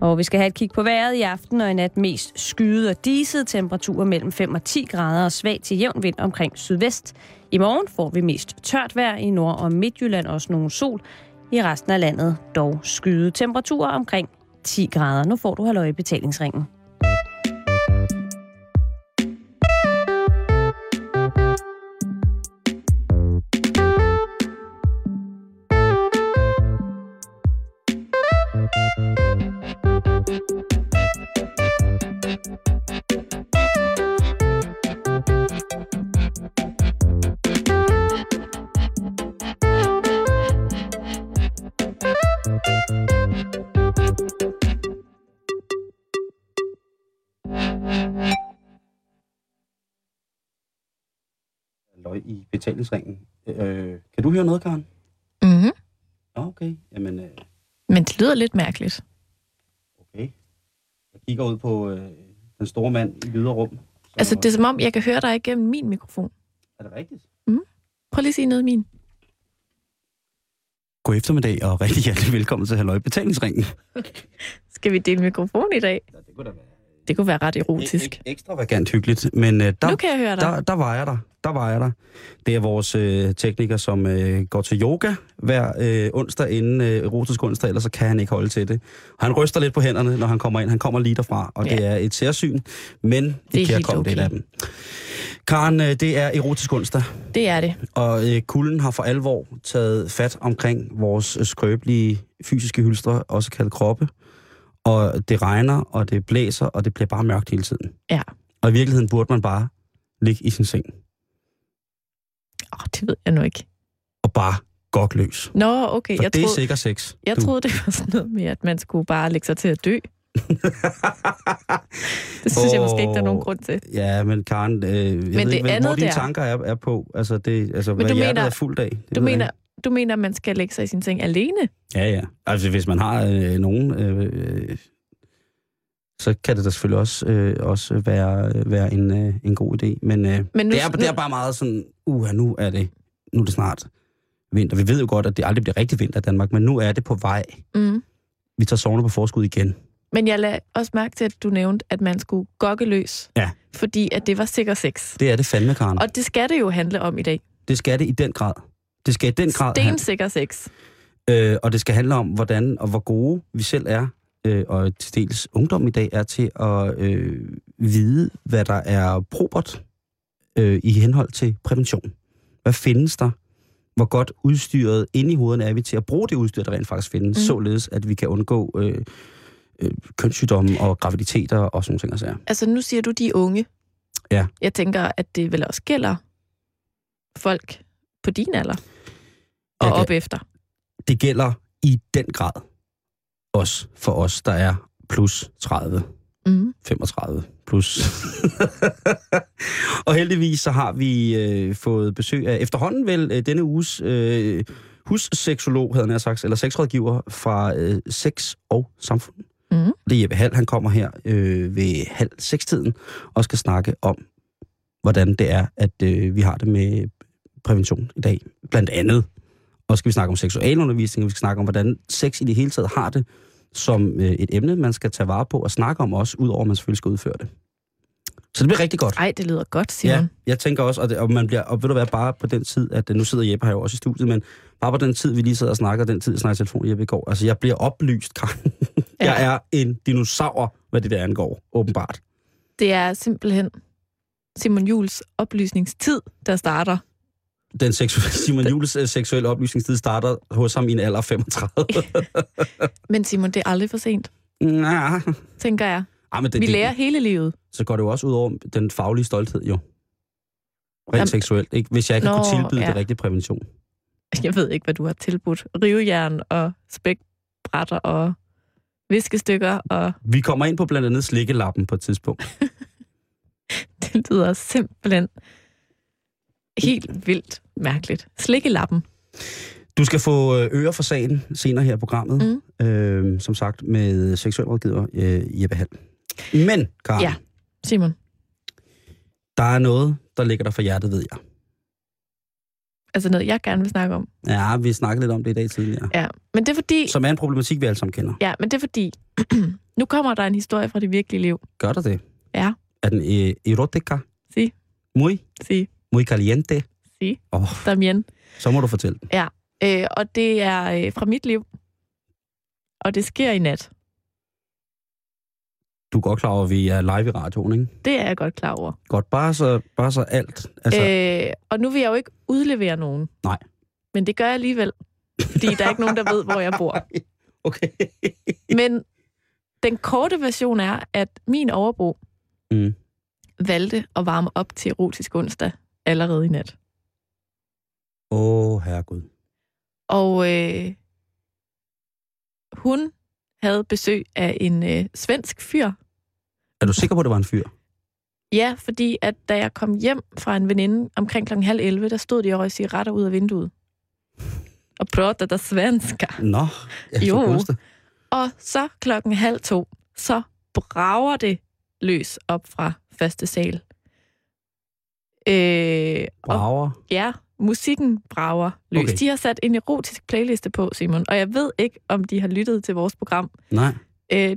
Og vi skal have et kig på vejret i aften og i nat mest skyet og diset temperaturer mellem 5 og 10 grader og svag til jævn vind omkring sydvest. I morgen får vi mest tørt vejr i Nord- og Midtjylland, også nogen sol. I resten af landet dog skyde temperaturer omkring 10 grader. Nu får du halvøje betalingsringen. Betalingsringen. Øh, kan du høre noget, Karen? Ja, okay. Jamen, øh, Men det lyder lidt mærkeligt. okay. Jeg kigger ud på øh, den store mand i videre rum. Så, Altså, det er som om, jeg kan høre dig igennem min mikrofon. Er det rigtigt? Prøv lige at sige noget min. God eftermiddag og rigtig hjertelig velkommen til Halløj Betalingsringen. Skal vi dele mikrofon i dag? Ja, det kunne da være Det kunne være ret erotisk. ek- ekstravagant hyggeligt, men øh, der, Nu kan jeg høre dig. der, der var jeg der. Der var jeg der. Det er vores øh, tekniker, som øh, går til yoga hver øh, onsdag inden øh, erotisk onsdag, ellers så kan han ikke holde til det. Han ryster lidt på hænderne, når han kommer ind. Han kommer lige derfra, og Ja. det er et særsyn, men Det kan komme okay. det okay. af dem. Karen, øh, det er erotisk onsdag, Det er det. og øh, kulden har for alvor taget fat omkring vores øh, skrøbelige fysiske hylstre, også kaldet kroppe. Og det regner, og det blæser, og det bliver bare mørkt hele tiden. Ja. Og i virkeligheden burde man bare ligge i sin seng Åh, det ved jeg nu ikke. og bare gok løs. Nå, okay. For Jeg det er troede, sikker sex. jeg du. troede, det var sådan noget med, at man skulle bare lægge sig til at dø. Det synes oh. jeg måske ikke, der er nogen grund til. Ja, men Karen, øh, jeg ved det ikke, hvad, hvor andet dine der- tanker er, er på. Altså, det, altså Men hvad du hjertet mener- er fuldt af. Det Du mener, du mener, at man skal lægge sig i sin seng alene? Ja, ja. Altså, hvis man har øh, nogen... Øh, øh, så kan det da selvfølgelig også, øh, også være, være en, øh, en god idé. Men, øh, Men nu- det, er, det er bare meget sådan, uha, nu er det, nu er det snart vinter. Vi ved jo godt, at det aldrig bliver rigtig vinter i Danmark, men nu er det på vej. Mm. Vi tager sovende på forskud igen. Men jeg lagde også mærke til, at du nævnte, at man skulle gokke løs. Ja. Fordi at det var sikker sex. Det er det fandme, Karen. Og det skal det jo handle om i dag. Det skal det i den grad. Det skal i den grad handle, Stensikker sex. øh, og det skal handle om, hvordan og hvor gode vi selv er, øh, og til dels ungdom i dag er til at øh, vide, hvad der er probert øh, i henhold til prævention. Hvad findes der? Hvor godt udstyret inde i hovederne er vi til at bruge det udstyr, der rent faktisk findes, Mm. således at vi kan undgå øh, øh, kønssygdomme og graviditeter og sådan nogle ting. Altså. Altså, nu siger du, de unge. Ja. Jeg tænker, at det vel også gælder folk på din alder. Og Jeg kan- op efter. Det gælder i den grad også for os, der er plus 30. Mm. 35 plus. og heldigvis så har vi øh, fået besøg af efterhånden vel øh, denne uges øh, husseksolog, havde jeg sagt, eller sexrådgiver fra øh, Sex og Samfund. Mm. Det er Jeppe Hall, han kommer her øh, ved halv seks-tiden og skal snakke om, hvordan det er, at øh, vi har det med prævention i dag. Blandt andet. Og skal vi snakke om seksualundervisning, og vi skal snakke om, hvordan sex i det hele taget har det som øh, et emne, man skal tage vare på og snakke om også, udover at man selvfølgelig skal udføre det. Så det bliver rigtig godt. Ej, det lyder godt, Simon. Ja, jeg tænker også, og, det, og man bliver, og ved du hvad, bare på den tid, at nu sidder Jeppe her jo også i studiet, men bare på den tid, vi lige sidder og snakker, den tid, jeg snakker i telefon Jeppe i går, altså jeg bliver oplyst, Karen. Ja. Jeg er en dinosaur, hvad det der angår, åbenbart. Det er simpelthen Simon Jules oplysningstid, der starter. Den seksuelle, Simon Jules øh, seksuelle oplysningstid starter hos ham i en alder af 35. Men Simon, det er aldrig for sent, ja. tænker jeg. Ah, men det, Vi det, lærer hele livet. så går det jo også ud over den faglige stolthed, jo. Rent Jamen- seksuelt, ikke? Hvis jeg ikke Nå, kunne tilbyde ja. det rigtige prævention. Jeg ved ikke, hvad du har tilbudt. Rivejern og spækbrætter og viskestykker, og Vi kommer ind på blandt andet slikkelappen på et tidspunkt. det lyder simpelthen helt vildt mærkeligt. Slikkelappen. Du skal få øh, øre for sagen senere her i programmet. Mm. Øh, som sagt med seksuelrådgiver øh, Jeppe Hall. Men, Karen, Ja. Simon, der er noget, der ligger der for hjertet, ved jeg. Altså noget, jeg gerne vil snakke om. Ja, vi snakkede lidt om det i dag tidligere. Ja, men det er fordi... Som er en problematik, vi alle sammen kender. Ja, men det er fordi... nu kommer der en historie fra det virkelige liv. Gør der det? Ja. Er den øh, erotica? Si. Muy? Sig, Muy caliente? si, oh, Damien. så må du fortælle den. Øh, og det er øh, fra mit liv. Og det sker i nat. Du er godt klar over, at vi er live i radioen, ikke? Det er jeg godt klar over. Godt, bare så, bare så alt. Altså. Øh, og nu vil jeg jo ikke udlevere nogen. Nej. Men det gør jeg alligevel. Fordi der er ikke nogen, der ved, hvor jeg bor. Okay. Men den korte version er, at min overbo Mm. valgte at varme op til erotisk onsdag allerede i nat. Åh, oh, herregud. Og øh, hun havde besøg af en øh, svensk fyr. Er du sikker på, at det var en fyr? Ja, fordi at da jeg kom hjem fra en veninde omkring klokken halv 11, der stod de og røg cigaretter ud af vinduet. Og pratede der svenska. Nå, jeg Jo. jo. det. Og så klokken halv to, så brager det løs op fra første sal. Øh, og Brager. ja, musikken brager løs. Okay. De har sat en erotisk playliste på, Simon, og jeg ved ikke, om de har lyttet til vores program. Nej. Øh,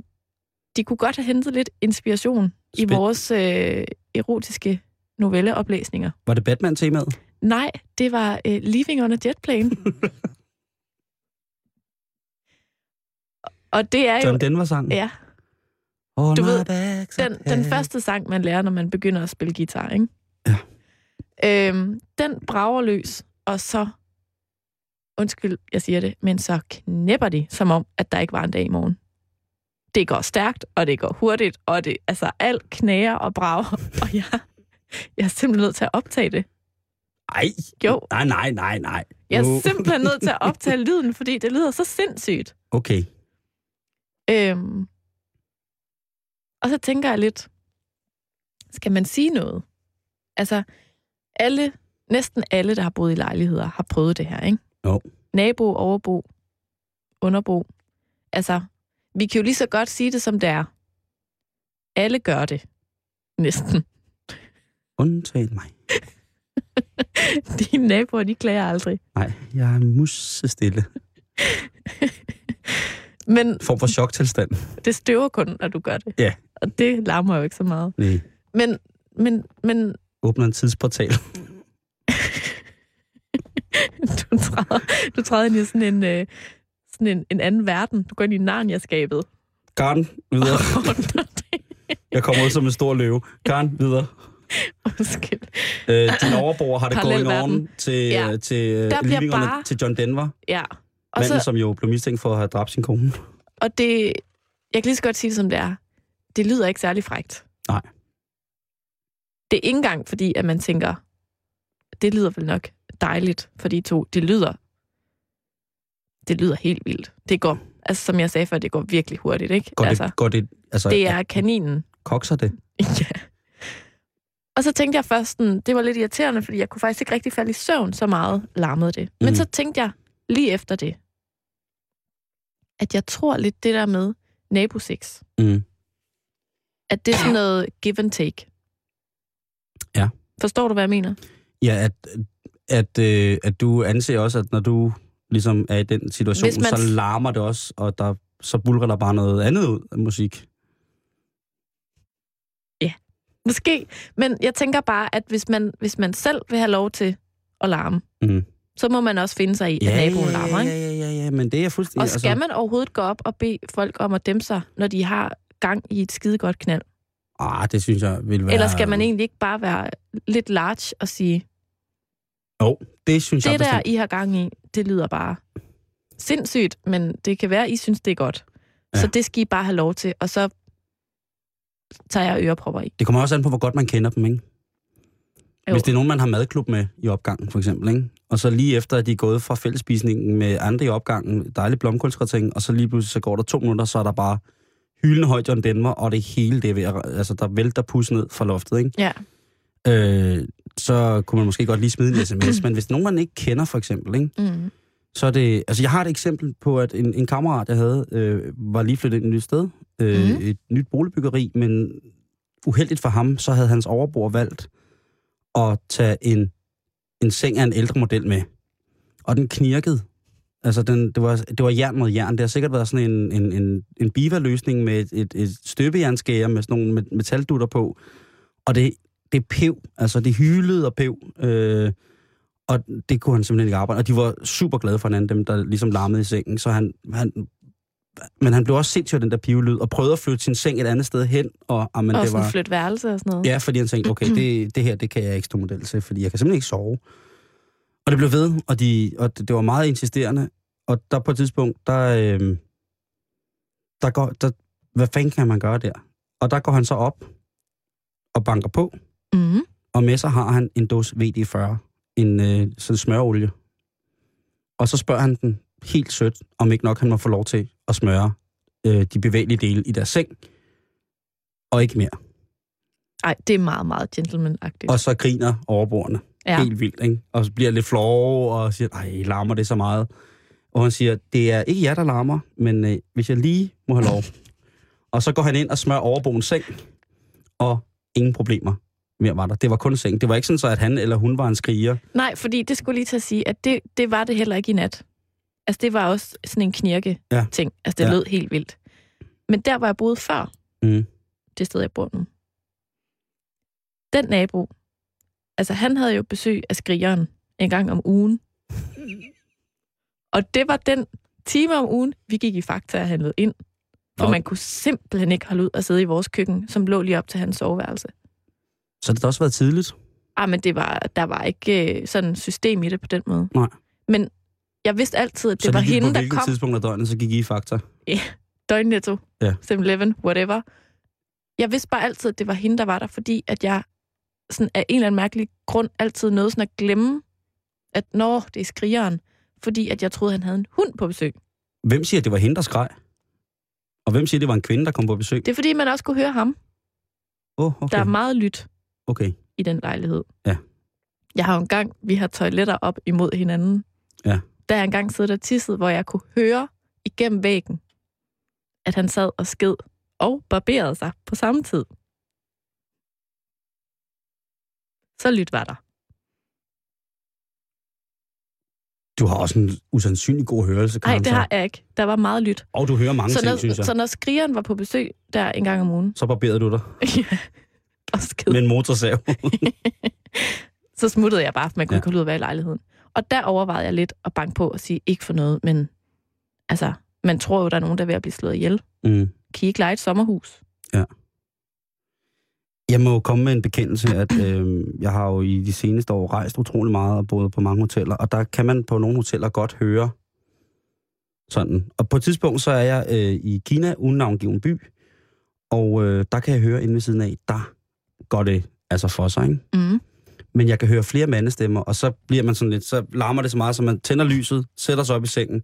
de kunne godt have hentet lidt inspiration i Spænd- vores øh, erotiske novelleoplæsninger. Var det Batman-temaet? Nej, det var øh, Leaving on a Jet Plane. og det er jo... John Denver-sang? Ja, Oh, Du ved, den, den første sang, man lærer, når man begynder at spille guitar, ikke? Ja. Øhm, den brager løs, og så, undskyld, jeg siger det, men så knæpper de, som om, at der ikke var en dag i morgen. Det går stærkt, og det går hurtigt, og det, altså alt knager og brager, og jeg, jeg er simpelthen nødt til at optage det. Ej. Jo. Nej, nej, nej, nej. Jeg er simpelthen nødt til at optage lyden, fordi det lyder så sindssygt. Okay. Øhm, og så tænker jeg lidt, skal man sige noget? Altså, alle, næsten alle, der har boet i lejligheder, har prøvet det her, ikke? Jo. Nabo, overbo, underbo. Altså, vi kan jo lige så godt sige det, som det er. Alle gør det. Næsten. Undtagen mig. Dine naboer, de klager aldrig. Nej, jeg er musestille. Men Form for choktilstand. det støver kun, når du gør det. Ja. Og det larmer jo ikke så meget. Nej. Men, men, men Åbner en tidsportal. du træder, du træder ind i sådan en, øh, sådan en, en anden verden. Du går ind i Narnia-skabet. Garn, videre. Jeg kommer ud som en stor løve. Garn, videre. Undskyld. Øh, din overbor har det Parallel going on til, Ja. til øh, bliver livingerne bare- til John Denver. Ja. Og, Manden, så, som jo blev mistænkt for at have dræbt sin kone. og det, jeg kan lige så godt sige det, som det er. Det lyder ikke særlig frægt. Nej. Det er ikke engang, fordi at man tænker, det lyder vel nok dejligt for de to. Det lyder, det lyder helt vildt. Det går, altså som jeg sagde før, det går virkelig hurtigt, ikke? Går altså, det, går det, altså, det er kaninen. kokser det? Ja. Og så tænkte jeg først, det var lidt irriterende, fordi jeg kunne faktisk ikke rigtig falde i søvn, så meget larmede det. Men Mm. så tænkte jeg lige efter det, at jeg tror lidt det der med nabosex, Mm. at det er sådan noget give and take. Ja. Forstår du, hvad jeg mener? Ja, at, at, øh, at du anser også, at når du ligesom er i den situation, Hvis man- så larmer det også, og der, så bulrer der bare noget andet ud af musik. Måske. Men jeg tænker bare, at hvis man, hvis man selv vil have lov til at larme, Mm. så må man også finde sig i, at naboen ja, larmer. Ikke? ja, ja, ja, ja, men det er fuldstændig... Og skal man overhovedet gå op og bede folk om at dæmpe sig, når de har gang i et skidegodt knald? Ah, det synes jeg vil være... Eller skal man egentlig ikke bare være lidt large og sige, Jo, det synes jeg det der. I har gang i, det lyder bare sindssygt, men det kan være, I synes, det er godt. Ja. Ja. Så det skal I bare have lov til, og så tager jeg ørepropper i. Det kommer også an på, hvor godt man kender dem, ikke? Jo. Hvis det er nogen, man har madklub med i opgangen, for eksempel, ikke? Og så lige efter, at de er gået fra fællesspisningen med andre i opgangen, dejlig blomkålsgratin, og så lige pludselig så går der to minutter, så er der bare hyldende højt John Denver, og det hele det er ved at, altså der vælter pus ned fra loftet, ikke? Ja. Øh, så kunne man måske godt lige smide en sms, men hvis nogen man ikke kender, for eksempel, ikke? Mm. Så er det, altså jeg har et eksempel på, at en, en kammerat, jeg havde, øh, var lige flyttet ind et nyt sted, øh, mm. et nyt boligbyggeri, men uheldigt for ham, så havde hans overbord valgt at tage en en seng af en ældre model med. Og den knirkede. Altså, den, det, var, det var jern mod jern. Det har sikkert været sådan en, en, en, en biva-løsning med et, et, et støbejernskære med sådan nogle metaldutter på. Og det, det pev. Altså, det hylede og pev. Øh, og det kunne han simpelthen ikke arbejde. Og de var super glade for hinanden, dem der ligesom larmede i sengen. Så han, han men han blev også sindssygt af den der pivlyd, og prøvede at flytte sin seng et andet sted hen. Og, amen, og det var, flytte værelse og sådan noget. Ja, fordi han tænkte, okay, det, det her, det kan jeg ikke stå model til, fordi jeg kan simpelthen ikke sove. Og det blev ved, og, de, og det, var meget insisterende. Og der på et tidspunkt, der, øh, der går, der, hvad fanden kan man gøre der? Og der går han så op og banker på, mm. og med sig har han en dåse VD40, en øh, sådan smørolie. Og så spørger han den helt sødt, om ikke nok han må få lov til at smøre øh, de bevægelige dele i deres seng, og ikke mere. Nej, det er meget, meget gentleman-agtigt. Og så griner overbordene. Ja. Helt vildt, ikke? Og så bliver lidt flove og siger, ej, larmer det så meget. Og han siger, det er ikke jer, der larmer, men øh, hvis jeg lige må have lov. og så går han ind og smører overboens seng, og ingen problemer mere var der. Det var kun seng. Det var ikke sådan så, at han eller hun var en skriger. Nej, fordi det skulle lige til at sige, at det, det var det heller ikke i nat. Altså, det var også sådan en knirke-ting. Ja. Altså, det ja. lød helt vildt. Men der, hvor jeg boede før, mm. det sted, jeg bor nu, den nabo, altså han havde jo besøg af skrigeren en gang om ugen. Og det var den time om ugen, vi gik i Fakta og handlede ind. For Nå. man kunne simpelthen ikke holde ud at sidde i vores køkken, som lå lige op til hans soveværelse. Så det har også været tidligt? Ah, men det var, der var ikke øh, sådan system i det på den måde. Nej. Men jeg vidste altid, at det var hende, der kom... Så på tidspunkt af døgnet, så gik I i Fakta? Ja, døgnnetto, ja. 7-Eleven, whatever. Jeg vidste bare altid, at det var hende, der var der, fordi at jeg sådan af en eller anden mærkelig grund altid nåede sådan at glemme, at når det er skrigeren, fordi at jeg troede, han havde en hund på besøg. Hvem siger, at det var hende, der skreg? Og hvem siger, det var en kvinde, der kom på besøg? Det er fordi, man også kunne høre ham. Oh, okay. Der er meget lyt okay. i den lejlighed. Ja. Jeg har jo engang, vi har toiletter op imod hinanden. Ja. Der er engang siddet og tisset, hvor jeg kunne høre igennem væggen, at han sad og sked og barberede sig på samme tid. Så lyt var der. Du har også en usandsynlig god hørelse, Nej, det har jeg ikke. Der var meget lyt. Og du hører mange så ting, når, synes jeg. Så når skrigeren var på besøg der en gang om ugen... Så barberede du dig? ja. Og skid. Med en motorsav. så smuttede jeg bare, for man kunne ja. ikke holde ud at være i lejligheden. Og der overvejede jeg lidt at banke på og sige, ikke for noget, men altså, man tror jo, der er nogen, der er ved at blive slået ihjel. Mm. Kan I ikke lege et sommerhus? Ja. Jeg må komme med en bekendelse, at øh, jeg har jo i de seneste år rejst utrolig meget og boet på mange hoteller, og der kan man på nogle hoteller godt høre sådan. Og på et tidspunkt, så er jeg øh, i Kina, uden navngiven by, og øh, der kan jeg høre inde ved siden af, der går det altså for sig, ikke? Mm. Men jeg kan høre flere mandestemmer, og så bliver man sådan lidt, så larmer det så meget, så man tænder lyset, sætter sig op i sengen,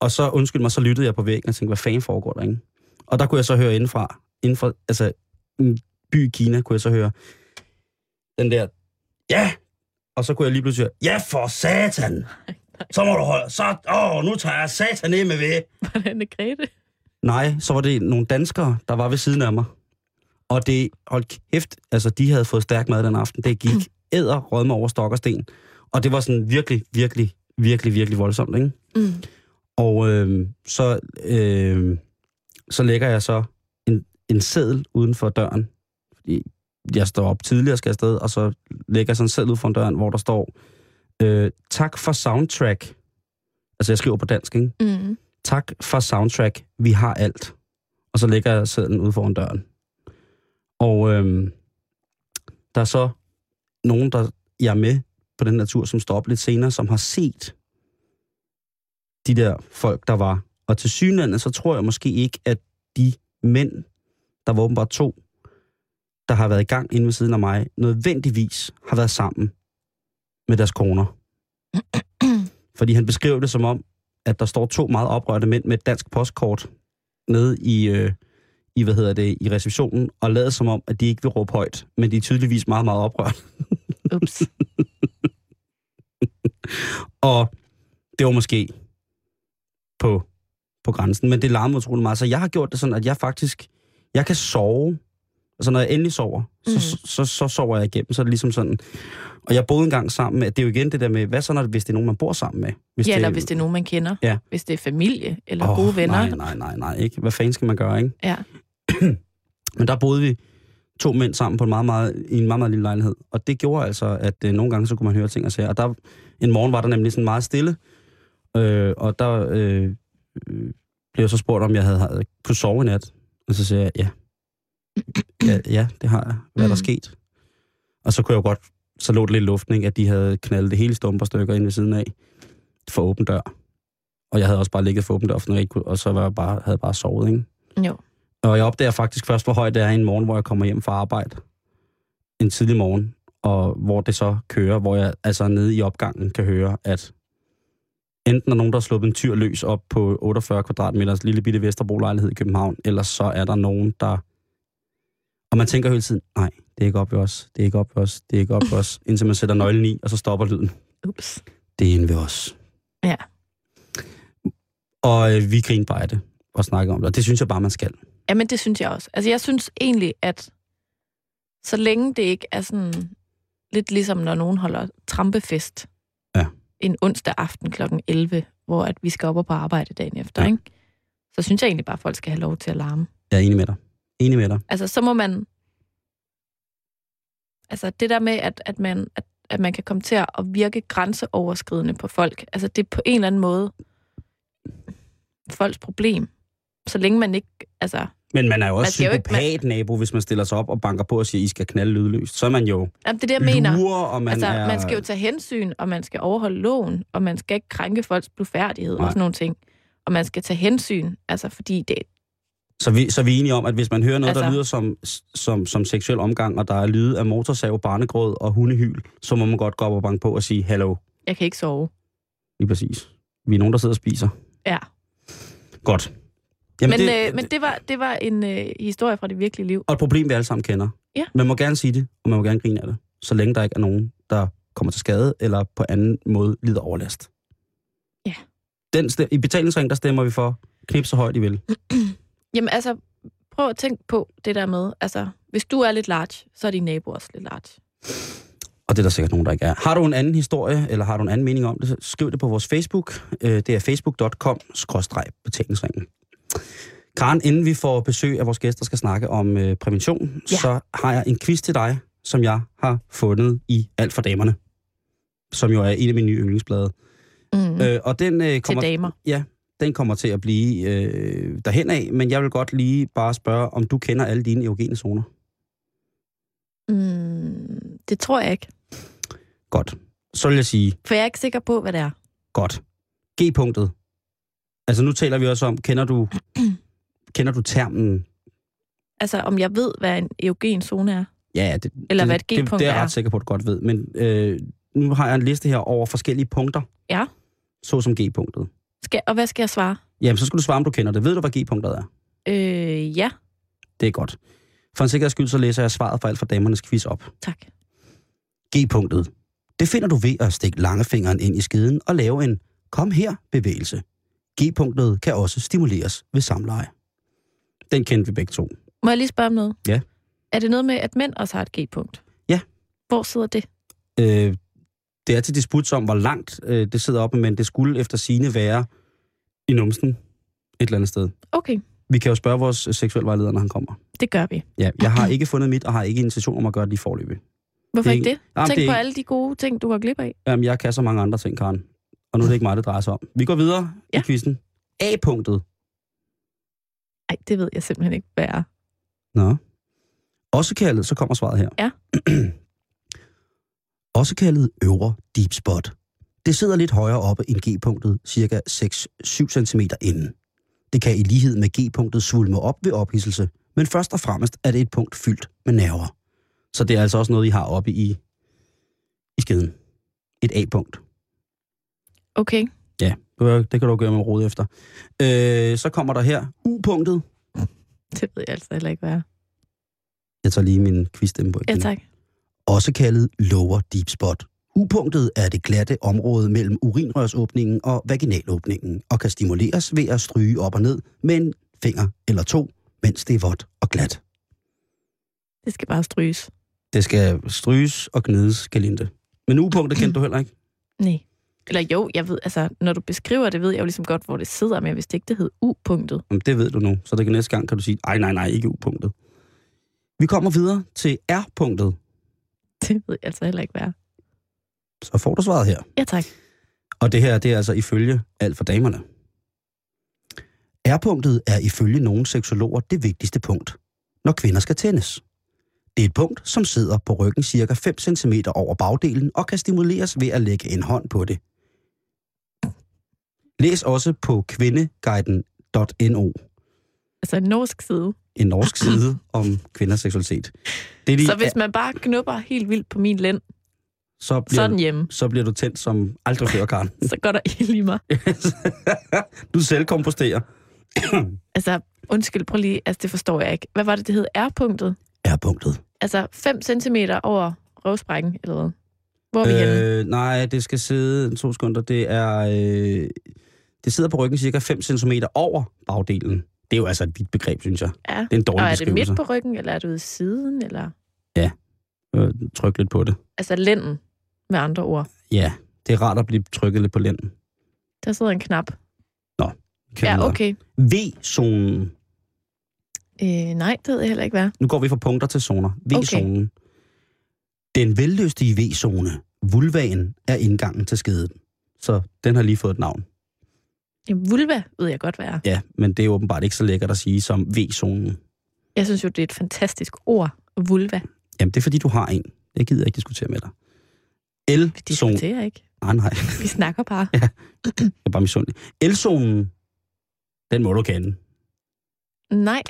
og så, undskyld mig, så lyttede jeg på væggen og tænkte, hvad fanden foregår der, ikke? Og der kunne jeg så høre indenfra, indenfor, altså by i Kina, kunne jeg så høre den der, ja! Og så kunne jeg lige pludselig høre, ja for satan! Så må du holde, så, åh, nu tager jeg satan ned med ved. Var det Anne Grete? Nej, så var det nogle danskere, der var ved siden af mig. Og det, hold kæft, altså de havde fået stærk mad den aften. Det gik æder rødme over stok og sten. Og det var sådan virkelig, virkelig, virkelig, virkelig voldsomt, ikke? Mm. Og øh, så, øh, så lægger jeg så en, en seddel uden for døren jeg står op tidligere og skal afsted, og så lægger jeg sådan selv ud for døren, hvor der står, øh, tak for soundtrack. Altså, jeg skriver på dansk, ikke? Mm. Tak for soundtrack, vi har alt. Og så lægger jeg sædlen ud foran døren. Og øh, der er så nogen, der jeg er med på den natur, som står op lidt senere, som har set de der folk, der var. Og til synligheden, så tror jeg måske ikke, at de mænd, der var åbenbart to, der har været i gang inde ved siden af mig, nødvendigvis har været sammen med deres koner. Fordi han beskriver det som om, at der står to meget oprørte mænd med et dansk postkort nede i, øh, i, hvad hedder det, i receptionen, og lader som om, at de ikke vil råbe højt, men de er tydeligvis meget, meget oprørt. Ups. og det var måske på, på grænsen, men det larmede utrolig meget. Så jeg har gjort det sådan, at jeg faktisk, jeg kan sove Altså når jeg endelig sover, så, Mhm. så, så, så sover jeg igennem. Så er det ligesom sådan... Og jeg boede engang sammen med... Det er jo igen det der med, hvad så, når, hvis det er nogen, man bor sammen med? Hvis Ja, eller hvis det er nogen, man kender. Ja. Hvis det er familie eller Åh, gode venner. Nej, nej, nej, nej, ikke? Hvad fanden skal man gøre, ikke? Ja. Men der boede vi to mænd sammen på en meget, meget, i en meget, meget lille lejlighed. Og det gjorde altså, at øh, nogle gange så kunne man høre ting og sager. Og der, en morgen var der nemlig sådan meget stille. Øh, og der øh, øh, blev jeg så spurgt, om jeg havde, havde kunne sove i nat. Og så sagde jeg, ja. Ja. Ja, det har jeg. Hvad er der Mm. sket? Og så kunne jeg jo godt, så lå det lidt ikke, at de havde knaldet det hele stumper stykker ind ved siden af for åben dør. Og jeg havde også bare ligget for åben dør, for når jeg ikke kunne, og så var jeg bare, havde jeg bare sovet, ikke? Jo. Og jeg opdager faktisk først, hvor højt det er en morgen, hvor jeg kommer hjem fra arbejde. En tidlig morgen, og hvor det så kører, hvor jeg altså nede i opgangen kan høre, at enten er nogen, der har sluppet en tyr løs op på 48 kvadratmeters lille bitte Vesterbro-lejlighed i København, eller så er der nogen, der... Og man tænker hele tiden, nej, det er ikke op ved os, det er ikke op ved os, det er ikke op ved os, indtil man sætter nøglen i, og så stopper lyden. Ups. Det er inde ved os. Ja. Og øh, vi griner bare af det, og snakker om det, og det synes jeg bare, man skal. Jamen, det synes jeg også. Altså, jeg synes egentlig, at så længe det ikke er sådan lidt ligesom, når nogen holder trampefest Ja. en onsdag aften kl. 11, hvor at vi skal op og på arbejde dagen efter, Ja. ikke? så synes jeg egentlig bare, at folk skal have lov til at larme. Jeg er enig med dig. Enig med dig. Altså, så må man... Altså, det der med, at, at, man, at, at man kan komme til at virke grænseoverskridende på folk, altså, det er på en eller anden måde folks problem. Så længe man ikke... Altså, Men man er jo også jo ikke- psykopat nabo, hvis man stiller sig op og banker på og siger, I skal knalde lydløst. Så er man jo jamen, det er det, jeg mener. lurer, og man altså, er... man skal jo tage hensyn, og man skal overholde loven, og man skal ikke krænke folks blufærdighed Nej. og sådan nogle ting. Og man skal tage hensyn, altså fordi det... Så, vi, så vi er enige om, at hvis man hører noget, altså... der lyder som, som, som seksuel omgang, og der er lyde af motorsav, barnegråd og hundehyl, så må man godt gå op og banke på og sige, hallo, Jeg kan ikke sove. lige præcis. Vi er nogen, der sidder og spiser. Ja. Godt. Men, det, øh, men det, var, det var en øh, historie fra det virkelige liv. Og et problem, vi alle sammen kender. Ja. Man må gerne sige det, og man må gerne grine af det, så længe der ikke er nogen, der kommer til skade, eller på anden måde lider overlast. Ja. Den I betalingsring, der stemmer vi for knip så højt I vil. Jamen altså, prøv at tænke på det der med, altså, hvis du er lidt large, så er din nabo også lidt large. Og det er der sikkert nogen, der ikke er. Har du en anden historie, eller har du en anden mening om det, så skriv det på vores Facebook. Øh, Det er facebook.com-betalingsringen. Karen, inden vi får besøg af vores gæster, skal snakke om øh, prævention, Ja. så har jeg en quiz til dig, som jeg har fundet i Alt for Damerne. Som jo er en af mine nye yndlingsblade. Mm. Øh, og den, øh, Til kommer, damer. Ja, den kommer til at blive øh, derhen af, men jeg vil godt lige bare spørge, om du kender alle dine erogene zoner. Mm, det tror jeg ikke. Godt. Så vil jeg sige, For jeg er ikke sikker på, hvad det er. Godt. G-punktet. Altså nu taler vi også om, kender du, kender du termen? Altså, om jeg ved, hvad en erogen zone er. Ja, det, Eller det, hvad et det, G-punkt det er jeg ret sikker på, at du godt ved. Men øh, nu har jeg en liste her over forskellige punkter. Ja. Såsom G-punktet. Skal, og hvad skal jeg svare? Jamen, så skal du svare, om du kender det. Ved du, hvad G-punktet er? Øh, ja, Det er godt. For en sikkerheds skyld, så læser jeg svaret for alt for damernes quiz op. tak. G-punktet. Det finder du ved at stikke langefingeren ind i skeden og lave en kom her bevægelse. G-punktet kan også stimuleres ved samleje. Den kendte vi begge to. Må jeg lige spørge om noget? Ja. Er det noget med, at mænd også har et G-punkt? Ja. Hvor sidder det? Øh, det er til disput om, hvor langt øh, det sidder oppe, men det skulle efter sine være i numsen et eller andet sted. Okay, Vi kan jo spørge vores seksuelle vejleder, når han kommer. det gør vi. Ja, jeg har ikke fundet mit, og har ikke intention om at gøre det i forløbet. Hvorfor Det ikke det? Jamen, Tænk det på ikke- alle de gode ting, du går glip af. Jamen, jeg kan så mange andre ting, Karen. Og nu er det ikke mig, det drejer sig om. Vi går videre. Ja. i quizzen. A-punktet. Nej, det ved jeg simpelthen ikke, hvad er. Nå. Også kaldet, så kommer svaret her. Ja. Også kaldet øvre deep spot. Det sidder lidt højere oppe end G-punktet, cirka 6-7 cm inden. Det kan i lighed med G-punktet svulme op ved ophidselse, men først og fremmest er det et punkt fyldt med nerver. Så det er altså også noget, I har oppe i, i skeden. Et A-punkt. Okay, Ja, det kan du gøre med rode efter. Øh, så kommer der her U-punktet. det ved jeg altså heller ikke, hvad er. Jeg tager lige min quizstemme på igen. Ja, tak. Også kaldet lower deep spot. U-punktet er det glatte område mellem urinrørsåbningen og vaginalåbningen, og kan stimuleres ved at stryge op og ned med en finger eller to, mens det er vådt og glat. Det skal bare stryges. Det skal stryges og gnides galinte. Men upunktet kendte du heller ikke. Nej. Eller jo, jeg ved, altså, når du beskriver det, ved jeg jo ligesom godt, hvor det sidder, men jeg vidste ikke, det hed U-punktet. Jamen, det ved du nu. Så det kan næste gang kan du sige, ej, nej, nej, ikke upunktet. Vi kommer videre til R-punktet. Det ved jeg altså heller ikke, hvad. Så får du svaret her. Ja, tak. Og det her, det er altså ifølge alt for damerne. R-punktet er ifølge nogle seksologer det vigtigste punkt, når kvinder skal tændes. Det er et punkt, som sidder på ryggen cirka 5 cm over bagdelen og kan stimuleres ved at lægge en hånd på det. Læs også på kvindeguiden.no, Altså en norsk side. en norsk side om kvinders seksualitet. Det er de, Så hvis man bare knupper helt vildt på min lænd, så, er bliver, den hjemme. så bliver du tændt som aldrig før, Karen. Så går der ild i mig. du selv komposterer. Altså, undskyld, prøv lige, altså det forstår jeg ikke. Hvad var det, det hed? R-punktet? R-punktet. Altså 5 cm over røvsprækken, eller hvad? Hvor er vi øh... henne? Øh, nej, det skal sidde to sekunder. Det er... Øh, det sidder på ryggen cirka 5 cm over bagdelen. Det er jo altså et vidt begreb, synes jeg. Ja. Det er en dårlig Og er det midt på ryggen, eller er det ude siden, eller... Øh, tryk lidt på det. Altså lænden, med andre ord. Ja, det er rart at blive trykket lidt på lænden. Der sidder en knap. Kan Ja, okay. V-zonen. Øh, nej, det ved jeg heller ikke, hvad. Nu går vi fra punkter til zoner. V-zonen. Okay. Den velløstige V-zone, vulvaen, er indgangen til skeden. Så den har lige fået et navn. Jamen, vulva ved jeg godt, hvad er. Ja, men det er åbenbart ikke så lækkert at sige som V-zonen. Jeg synes jo, det er et fantastisk ord, vulva. Jamen, det er fordi, du har en. Jeg gider ikke diskutere med dig. Vi L-zone. diskuterer ikke. Nej, nej. Vi snakker bare. Jeg er bare misundelig. L-zonen, den må du kende. Nej.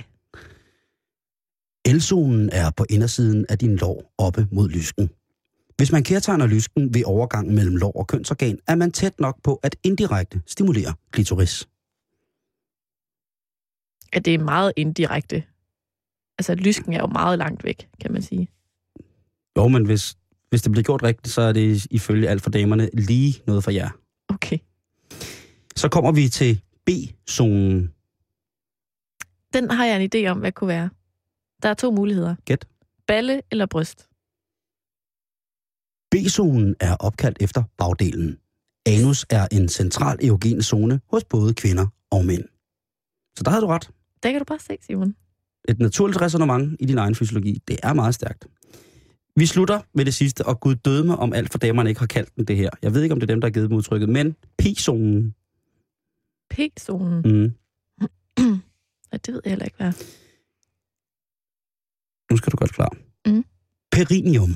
L-zonen er på indersiden af din lår oppe mod lysken. Hvis man kærtegner lysken ved overgangen mellem lår og kønsorgan, er man tæt nok på at indirekte stimulere klitoris. At det er meget indirekte. Altså, lysken er jo meget langt væk, kan man sige. Jo, men hvis, hvis det bliver gjort rigtigt, så er det ifølge alt for damerne lige noget for jer. Okay. Så kommer vi til B-zonen. Den har jeg en idé om, hvad kunne være. Der er to muligheder. Gæt. Balle eller bryst. B-zonen er opkaldt efter bagdelen. Anus er en central erogen zone hos både kvinder og mænd. Så der havde du ret. Der kan du bare se, Simon. Et naturligt resonemang i din egen fysiologi. Det er meget stærkt. Vi slutter med det sidste, og Gud døde mig, om alt for damerne ikke har kaldt den det her. Jeg ved ikke, om det er dem, der har givet dem udtrykket, men P-zonen. P-zonen. Mm. Ja, det ved jeg heller ikke, hvad. Nu skal du godt klar. Mm. Perineum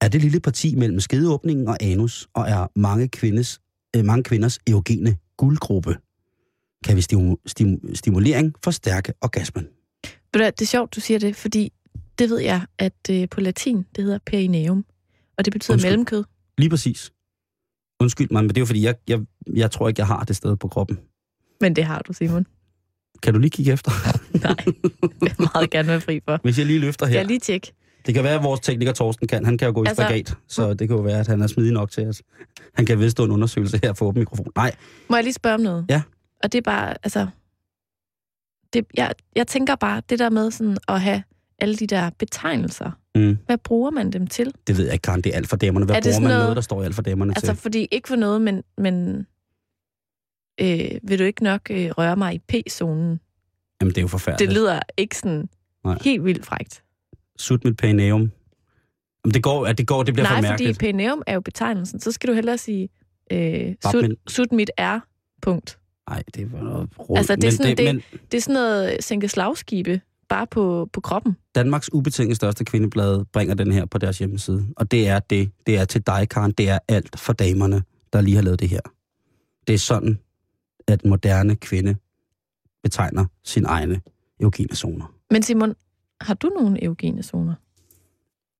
er det lille parti mellem skedeåbningen og anus, og er mange, kvindes, øh, mange kvinders erogene guldgruppe. Kan vi stimu- stimu- stimulering forstærke orgasmen? Det er sjovt, du siger det, fordi det ved jeg, at øh, på latin, det hedder perineum. Og det betyder Undskyld. mellemkød. Lige præcis. Undskyld mig, men det er jo fordi, jeg, jeg, jeg tror ikke, jeg har det sted på kroppen. Men det har du, Simon. Kan du lige kigge efter? Nej, det vil jeg meget gerne være fri for. Hvis jeg lige løfter her. jeg lige tjekke? Det kan være, at vores tekniker Torsten kan. Han kan jo gå i Altså- spagat, så det kan jo være, at han er smidig nok til os. Han kan vedstå en undersøgelse her for åben mikrofon. Nej, Må jeg lige spørge om noget? Ja. Og det er bare, altså... Det, jeg, jeg tænker bare, det der med sådan at have alle de der betegnelser. Mm. Hvad bruger man dem til? det ved jeg ikke, Karen. Det er alt for damerne. Hvad Er det bruger man noget, noget- der står i alt for damerne Altså, til? fordi ikke for noget, men, men øh, vil du ikke nok øh, røre mig i P-zonen? Jamen, det er jo Det forfærdeligt. lyder ikke sådan Nej. helt vildt frægt. Sut mit perineum. Jamen, det går, at det går, det bliver for Nej, fordi mærkeligt. perineum er jo betegnelsen. Så skal du hellere sige, øh, sut, sut mit er, punkt. Nej, det var noget råd. Altså, det er men, sådan, det- men Det er sådan noget sænke slagskibe, bare på, på kroppen. Danmarks ubetinget største kvindeblad bringer den her på deres hjemmeside. Og det er det. Det er til dig, Karen. Det er alt for damerne, der lige har lavet det her. Det er sådan, at moderne kvinde betegner sin egne erogene zoner. Men Simon, har du nogle eugene zoner?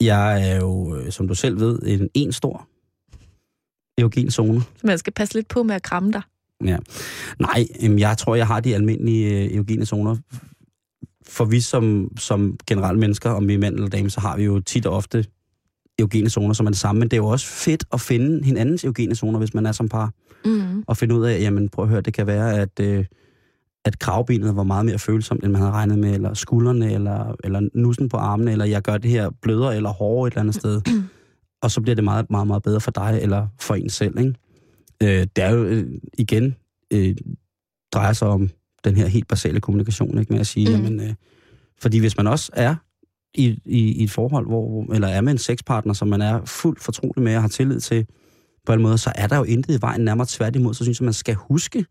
Jeg er jo, øh, som du selv ved, en en stor erogen zone. Så man skal passe lidt på med at kramme dig. Nej, øhm, jeg tror, jeg har de almindelige øh, erogene zoner. For vi som, som generelle mennesker, om vi er mænd eller dame, så har vi jo tit og ofte erogene zoner, som er det samme. Men det er jo også fedt at finde hinandens erogene zoner, hvis man er som par. Mm. Og finde ud af, jamen prøv at høre, det kan være, at, øh, at kravbenet var meget mere følsomt, end man havde regnet med, eller skuldrene, eller, eller nussen på armene, eller jeg gør det her blødere eller hårdere et eller andet sted. og så bliver det meget, meget, meget bedre for dig, eller for en selv, ikke? Øh, det er jo øh, igen, øh, drejer sig om den her helt basale kommunikation, ikke? Med at sige, Mm. jamen, øh, fordi hvis man også er i, i, i et forhold, hvor, eller er med en sexpartner, som man er fuldt fortrolig med og har tillid til, på alle måder, så er der jo intet i vejen nærmere tværtimod. Så synes jeg, man skal huske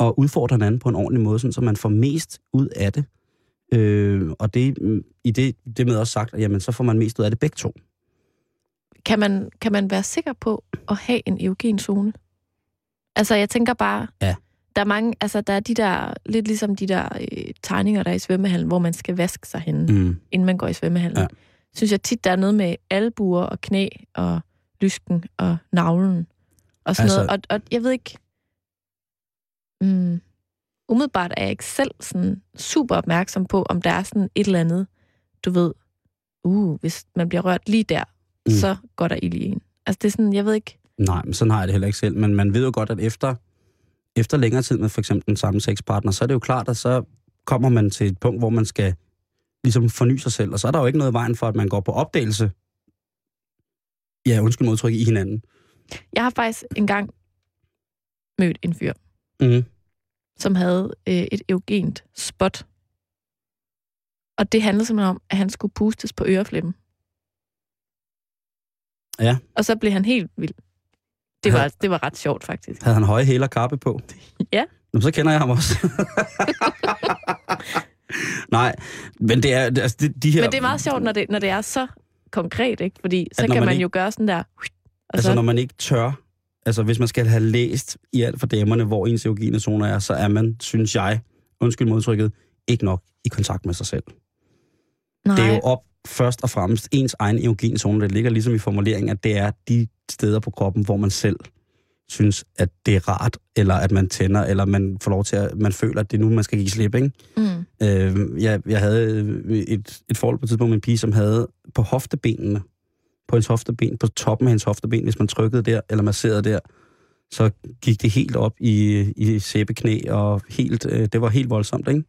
at udfordre hinanden på en ordentlig måde, sådan, så man får mest ud af det. Øh, og det, mm, i det, det med også sagt, at jamen, så får man mest ud af det begge to. Kan man, kan man være sikker på at have en erogen zone? Altså, jeg tænker bare, Ja. der er mange, altså, der er de der, lidt ligesom de der øh, tegninger, der er i svømmehallen, hvor man skal vaske sig henne. Mm. inden man går i svømmehallen. Ja. Synes jeg tit, der er noget med albuer og knæ og lysken og navlen og sådan Altså- noget. Og, og jeg ved ikke, mm, umiddelbart er jeg ikke selv sådan super opmærksom på, om der er sådan et eller andet, du ved, uh, hvis man bliver rørt lige der, mm. Så går der ild i en. Altså det er sådan, jeg ved ikke, Nej, men sådan har jeg det heller ikke selv. Men man ved jo godt, at efter, efter længere tid med for eksempel den samme sexpartner, så er det jo klart, at så kommer man til et punkt, hvor man skal ligesom forny sig selv. Og så er der jo ikke noget i vejen for, at man går på opdagelse, ja, undskyld modtryk, i hinanden. jeg har faktisk engang mødt en fyr, Mm. som havde øh, et eugent spot. Og det handlede simpelthen om, at han skulle pustes på øreflippen. Ja. Og så blev han helt vild. Det var, det var ret sjovt, faktisk. Havde han høje hæle og kappe på? Ja. Nå, så kender jeg ham også. Nej, men det er, det- altså, de, de her... Men det er meget sjovt, når det, når det er så konkret, ikke? Fordi så kan man man ikke- jo gøre sådan der... Og Altså, så, når man ikke tør... Altså, hvis man skal have læst i alt for damerne, hvor ens erogene zoner er, så er man, synes jeg, undskyld modtrykket, ikke nok i kontakt med sig selv. nej, Det er jo op først og fremmest ens egen erogene zone, der ligger ligesom i formuleringen, at det er de steder på kroppen, hvor man selv synes, at det er rart, eller at man tænder, eller man får lov til at, man føler, at det er nu, man skal give slip, ikke? mm, Øh, jeg, jeg havde et, et forhold på et tidspunkt med en pige, som havde på hoftebenene, på hendes hofteben, på toppen af hendes hofteben, hvis man trykkede der, eller masserede der, så gik det helt op i, i sæbeknæ, og helt, øh, det var helt voldsomt, ikke?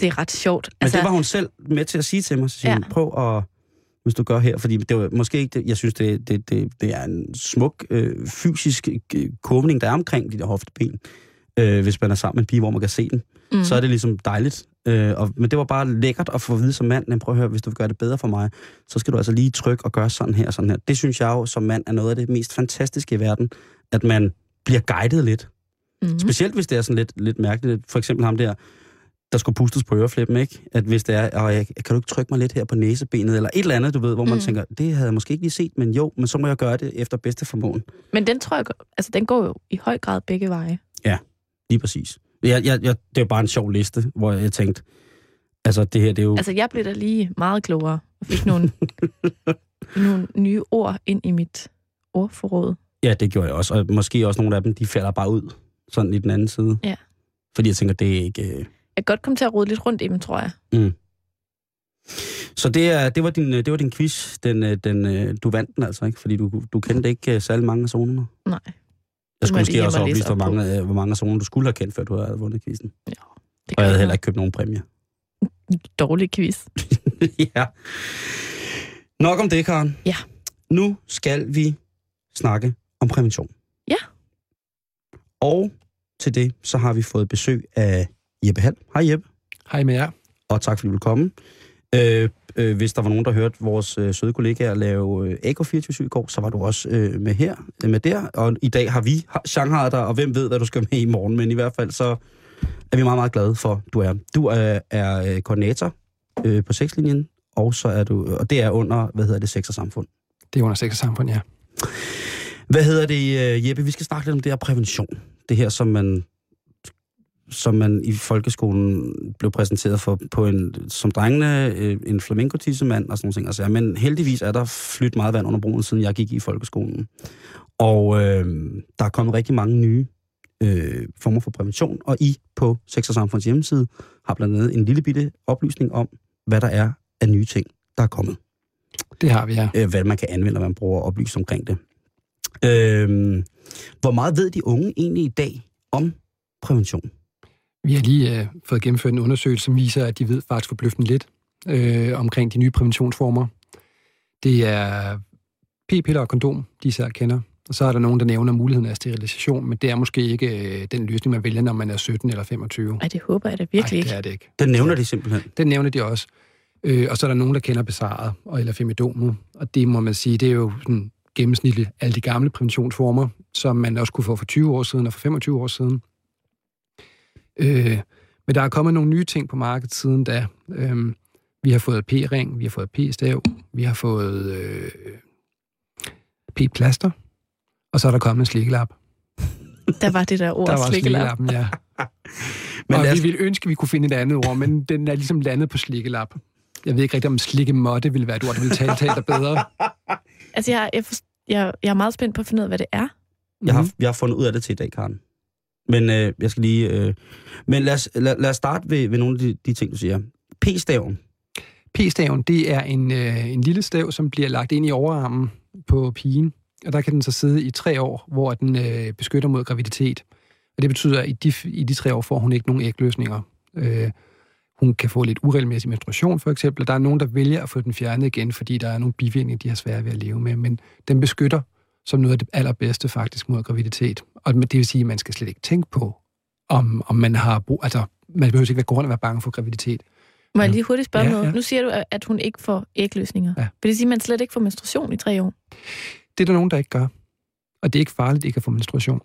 det er ret sjovt. Men altså, det var hun selv med til at sige til mig, så siger Ja. prøv at, hvis du gør her, fordi det var måske ikke det, jeg synes, det, det, det, det er en smuk øh, fysisk kurvning, der er omkring de der hofteben, øh, hvis man er sammen med en pige, hvor man kan se den mm. så er det ligesom dejligt. Øh, og, men det var bare lækkert at få at vide som mand, men prøv at høre, hvis du vil gøre det bedre for mig, så skal du altså lige trykke og gøre sådan her og sådan her. Det synes jeg jo som mand er noget af det mest fantastiske i verden, at man bliver guidet lidt. mm. Specielt hvis det er sådan lidt, lidt mærkeligt. For eksempel ham der, der skulle pustes på øreflippen, ikke? At hvis det er, og jeg, kan du ikke trykke mig lidt her på næsebenet, eller et eller andet, du ved, hvor man Mm. tænker, det havde jeg måske ikke lige set, men jo, men så må jeg gøre det efter bedste formåen. Men den tror jeg, altså den går jo i høj grad begge veje. Lige præcis. Jeg, jeg, jeg, det er jo bare en sjov liste, hvor jeg tænkte, altså det her, det er jo... Altså, jeg blev da lige meget klogere og fik nogle, nogle nye ord ind i mit ordforråd. Ja, det gjorde jeg også. Og måske også nogle af dem, de falder bare ud, sådan i den anden side. Ja. Fordi jeg tænker, det er ikke... øh, Jeg kan godt komme til at rode lidt rundt i dem, tror jeg. Så det, er, det, var din, øh, det var din quiz. Den, øh, den, øh, du vandt den altså ikke, fordi du, du kendte ikke øh, særlig mange af zonerne. Nej. Jeg skulle måske også oplyse, hvor op på. mange, øh, hvor mange af zonerne du skulle have kendt, før du havde vundet quizzen. Det Og jeg havde heller ikke købt nogen præmie. Dårlig quiz. ja. Nok om det, Karen. Ja. Nu skal vi snakke om prævention. Ja. Og til det, så har vi fået besøg af Jeppe Hall. Hej Jeppe. Hej med jer. og tak fordi du vil komme. Øh, øh, hvis der var nogen, der hørte vores øh, søde kollegaer lave øh, AK24 i går, så var du også øh, med her, øh, med der. Og i dag har vi Shanghai dig, og hvem ved, hvad du skal med i morgen. Men i hvert fald så er vi meget, meget glade for, du er. Du er, er øh, koordinator øh, på sexlinjen, og så er du, og det er under, hvad hedder det, sex og samfund. Det er under sex og samfund, ja. Hvad hedder det, øh, Jeppe? Vi skal snakke lidt om det her prævention. Det her, som man som man i folkeskolen blev præsenteret for på en, som drengene, øh, en flamenco tissemand og sådan nogle ting. Altså, men heldigvis er der flyttet meget vand under broen, siden jeg gik i folkeskolen. Og øh, der er kommet rigtig mange nye øh, former for prævention, og I på Sex og Samfunds hjemmeside har blandt andet en lille bitte oplysning om, hvad der er af nye ting, der er kommet Det har vi, ja. øh, hvad man kan anvende, når man bruger at oplyse omkring det. Øh, hvor meget ved de unge egentlig i dag om prævention? Vi har lige øh, fået gennemført en undersøgelse, som viser, at de ved faktisk forbløffende lidt øh, omkring de nye præventionsformer. Det er p-piller og kondom, de især kender. Og så er der nogen, der nævner muligheden af sterilisation, men det er måske ikke øh, den løsning, man vælger, når man er 17 eller 25. Ej, det håber jeg da virkelig Nej, ikke. det er det ikke. Den nævner de simpelthen. Den nævner de også. Øh, og så er der nogen, der kender Besaret og eller Femidomet. Og det må man sige, det er jo sådan gennemsnitligt alle de gamle præventionsformer, som man også kunne få for 20 år siden og for 25 år siden. Øh, men der er kommet nogle nye ting på markedet siden da. Øh, vi har fået P-ring, vi har fået P-stav, vi har fået øh, P-plaster, og så er der kommet en slikkelap. Der var det der ord, Der var slikkelap. slikkelappen, ja. Men og lad os- vi ville ønske, at vi kunne finde et andet ord, men den er ligesom landet på slikkelap. Jeg ved ikke rigtig, om slikkemåtte ville være et ord, der ville tale, tale dig bedre. Altså, jeg, jeg, jeg, jeg er meget spændt på at finde ud af, hvad det er. Jeg har, Mhm. jeg har fundet ud af det til i dag, Karen. Men øh, jeg skal lige... Øh, men lad os, lad, lad os starte ved, ved nogle af de, de ting, du siger. P-staven. P-staven, det er en, øh, en lille stav, som bliver lagt ind i overarmen på pigen. Og der kan den så sidde i tre år, hvor den øh, beskytter mod graviditet. Og det betyder, at i de, i de tre år får hun ikke nogen ægløsninger. Øh, hun kan få lidt uregelmæssig menstruation, for eksempel. Der er nogen, der vælger at få den fjernet igen, fordi der er nogle bivirkninger, de har svært ved at leve med. Men den beskytter som noget af det allerbedste faktisk mod graviditet. Og det vil sige, at man skal slet ikke tænke på, om, om man har brug... Altså, man behøver ikke være grund at være bange for graviditet. Må jeg Ja. lige hurtigt spørge ja, noget? ja. Nu siger du, at hun ikke får ægløsninger. Ja. Vil det sige, at man slet ikke får menstruation i tre år? Det er der nogen, der ikke gør. Og det er ikke farligt ikke at få menstruation.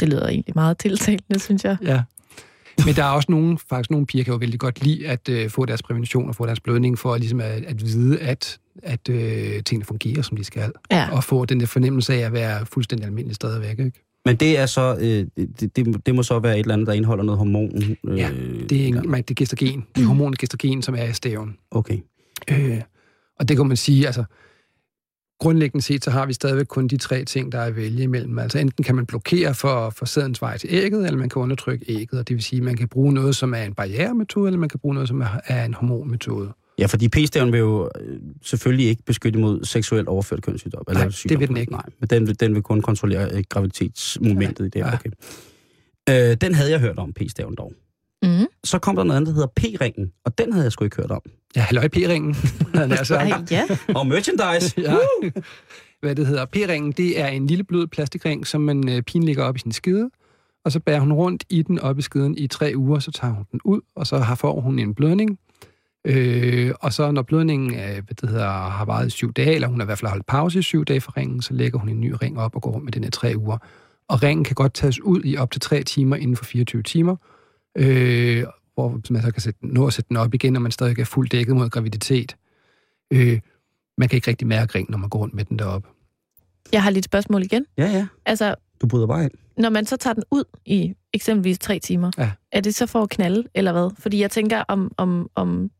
Det lyder egentlig meget tiltalende, synes jeg. Ja. Men der er også nogen, faktisk nogle piger kan jo vældig godt lide at øh, få deres prævention og få deres blødning for ligesom at, at vide, at, at øh, tingene fungerer, som de skal. Ja. Og få den der fornemmelse af at være fuldstændig almindelig stadigvæk. Ikke? Men det er så... Øh, det, det, det må så være et eller andet, der indeholder noget hormon. Øh, Ja, Det er, en, man, det er gestagen. Det er hormonet gestagen, som er i staven. Okay. Øh, og det kan man sige, altså grundlæggende set, så har vi stadigvæk kun de tre ting, der er at vælge imellem. Altså enten kan man blokere for, for sædens vej til ægget, eller man kan undertrykke ægget, og det vil sige, at man kan bruge noget, som er en barrieremetode, eller man kan bruge noget, som er, er en hormonmetode. Ja, fordi p-staven vil jo øh, selvfølgelig ikke beskytte mod seksuelt overført kønssygdom. Nej, eller det vil den ikke. Nej, men den, vil- den vil kun kontrollere øh, graviditetsmomentet i det. Ja. Okay. Øh, den havde jeg hørt om, p-staven dog. Mm. Så kom der noget andet, der hedder p-ringen, og den havde jeg sgu ikke hørt om. Ja, halløj P-ringen. Ej, ja. Og merchandise! Ja. Hvad det hedder. P-ringen, det er en lille blød plastikring, som man øh, pigen lægger op i sin skide, og så bærer hun rundt i den op i skiden i tre uger, så tager hun den ud, og så har, får hun en blødning. Øh, og så når blødningen øh, hvad det hedder, har varet i syv dage, eller hun har i hvert fald holdt pause i syv dage for ringen, så lægger hun en ny ring op og går rundt med den her tre uger. Og ringen kan godt tages ud i op til tre timer inden for 24 timer, øh, hvor man så kan sætte, nå at sætte den op igen, når man stadig er fuldt dækket mod graviditet. Øh, man kan ikke rigtig mærke ringen, når man går rundt med den deroppe. Jeg har lidt spørgsmål igen. Ja, ja. Altså, Du bryder bare ind. når man så tager den ud i eksempelvis tre timer, Ja. er det så for at knalde, eller hvad? Fordi jeg tænker, om, om, om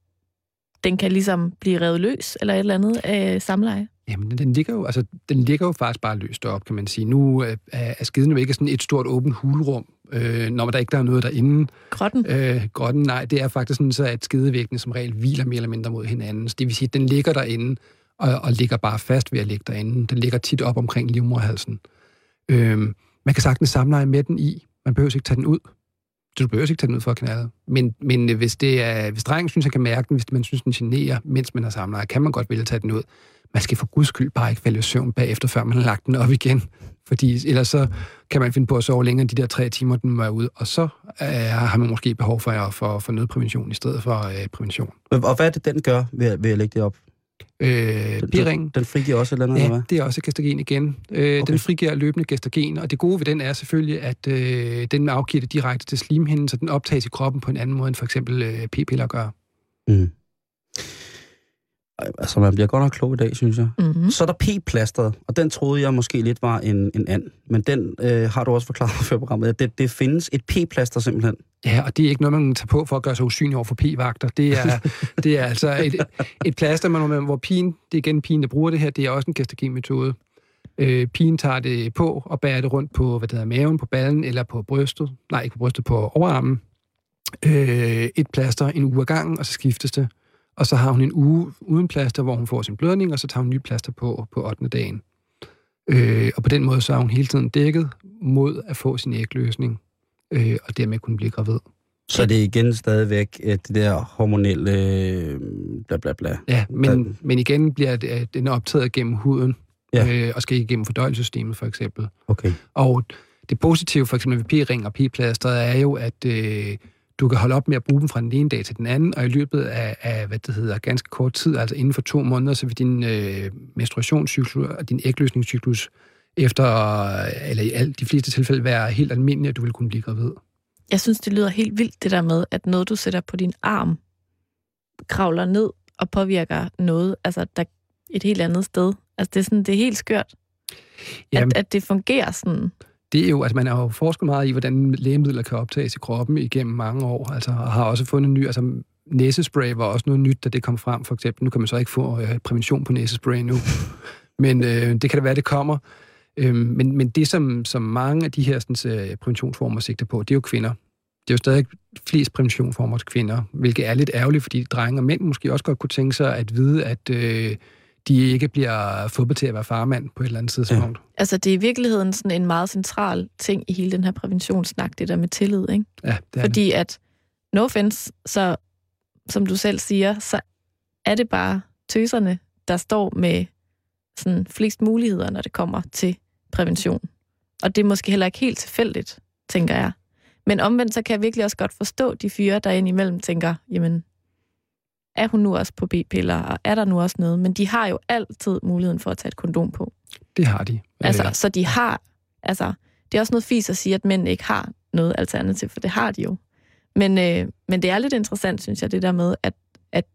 den kan ligesom blive revet løs, eller et eller andet af samleje. Jamen, den ligger jo, altså, den ligger jo faktisk bare løst op, kan man sige. Nu øh, er, skiden jo ikke sådan et stort åbent hulrum, øh, når der ikke der er noget derinde. Grotten. Øh, grotten, nej, det er faktisk sådan, så at skidevæggene som regel hviler mere eller mindre mod hinanden. Så det vil sige, at den ligger derinde, og, og ligger bare fast ved at ligge derinde. Den ligger tit op omkring livmorhalsen. Øh, man kan sagtens samleje med den i. Man behøver ikke tage den ud. Så du behøver ikke tage den ud for at knalde. Men, men øh, hvis, det er, hvis drengen synes, han kan mærke den, hvis man synes, den generer, mens man har samleje, kan man godt vælge at tage den ud. Man skal for guds skyld bare ikke falde i søvn bagefter, før man har lagt den op igen. Fordi ellers så kan man finde på at sove længere end de der tre timer, den var ude. Og så øh, har man måske behov for, for, for nødprævention i stedet for øh, prævention. Og hvad er det, den gør ved, at- ved at lægge det op? Øh, Den, P-ringen, den frigiver også et eller andet, eller Ja, hvad? det er også gestagen igen. Øh, okay. Den frigiver løbende gestagen, og det gode ved den er selvfølgelig, at øh, den afgiver det direkte til slimhinden, så den optages i kroppen på en anden måde, end for eksempel øh, p-piller gør. Mm. Altså, man bliver godt nok klog i dag, synes jeg. Mm-hmm. Så er der P-plasteret, og den troede jeg måske lidt var en, en and. Men den øh, har du også forklaret før programmet. at Det, det findes et P-plaster simpelthen. Ja, og det er ikke noget, man tager på for at gøre sig usynlig over for p-vagter. Det er, det er altså et, et plaster, man, hvor pigen, det er igen pigen, der bruger det her, det er også en gestagenmetode. Øh, pigen tager det på og bærer det rundt på hvad det hedder, maven, på ballen eller på brystet. Nej, ikke på brystet, på overarmen. Øh, et plaster en uge ad gangen, og så skiftes det. Og så har hun en uge uden plaster, hvor hun får sin blødning, og så tager hun en ny plaster på på 8. dagen. Øh, og på den måde så er hun hele tiden dækket mod at få sin ægløsning. øh, og dermed kunne blive gravid. Så det er igen stadigvæk øh, det der hormonelle øh, bla bla bla. Ja, men, Der- men igen bliver det- den optaget gennem huden, ja. øh, og skal igennem fordøjelsessystemet for eksempel. Okay. Og det positive for eksempel ved p-ring og p-plaster er jo, at øh, du kan holde op med at bruge dem fra den ene dag til den anden, og i løbet af, af hvad det hedder, ganske kort tid, altså inden for to måneder, så vil din øh, menstruationscyklus og din ægløsningscyklus efter, eller i alt de fleste tilfælde, være helt almindelig, at du vil kunne blive gravid. Jeg synes, det lyder helt vildt, det der med, at noget, du sætter på din arm, kravler ned og påvirker noget, altså der et helt andet sted. Altså, det er, sådan, det er helt skørt, Jamen, at, at det fungerer sådan. Det er jo, altså man har jo forsket meget i, hvordan lægemidler kan optages i kroppen igennem mange år, altså og har også fundet ny, altså næsespray var også noget nyt, da det kom frem, for eksempel. Nu kan man så ikke få øh, prævention på næsespray nu, men øh, det kan da være, det kommer. Øh, men, men det, som, som mange af de her sådan, øh, præventionsformer sigter på, det er jo kvinder. Det er jo stadig flest præventionsformer til kvinder, hvilket er lidt ærgerligt, fordi drenge og mænd måske også godt kunne tænke sig at vide, at øh, de ikke bliver fubbet til at være farmand på et eller andet tidspunkt. Altså, det er i virkeligheden sådan en meget central ting i hele den her præventionssnak, det der med tillid, ikke? Ja, ja det er det. Fordi at, no offense, så som du selv siger, så er det bare tøserne, der står med sådan flest muligheder, når det kommer til prævention. Og det er måske heller ikke helt tilfældigt, tænker jeg. Men omvendt, så kan jeg virkelig også godt forstå de fyre, der indimellem tænker, jamen, er hun nu også på B-piller, og er der nu også noget? Men de har jo altid muligheden for at tage et kondom på. Det har de. Altså, så de har, altså, det er også noget fis at sige, at mænd ikke har noget alternativ, for det har de jo. Men, øh, men det er lidt interessant, synes jeg, det der med, at, at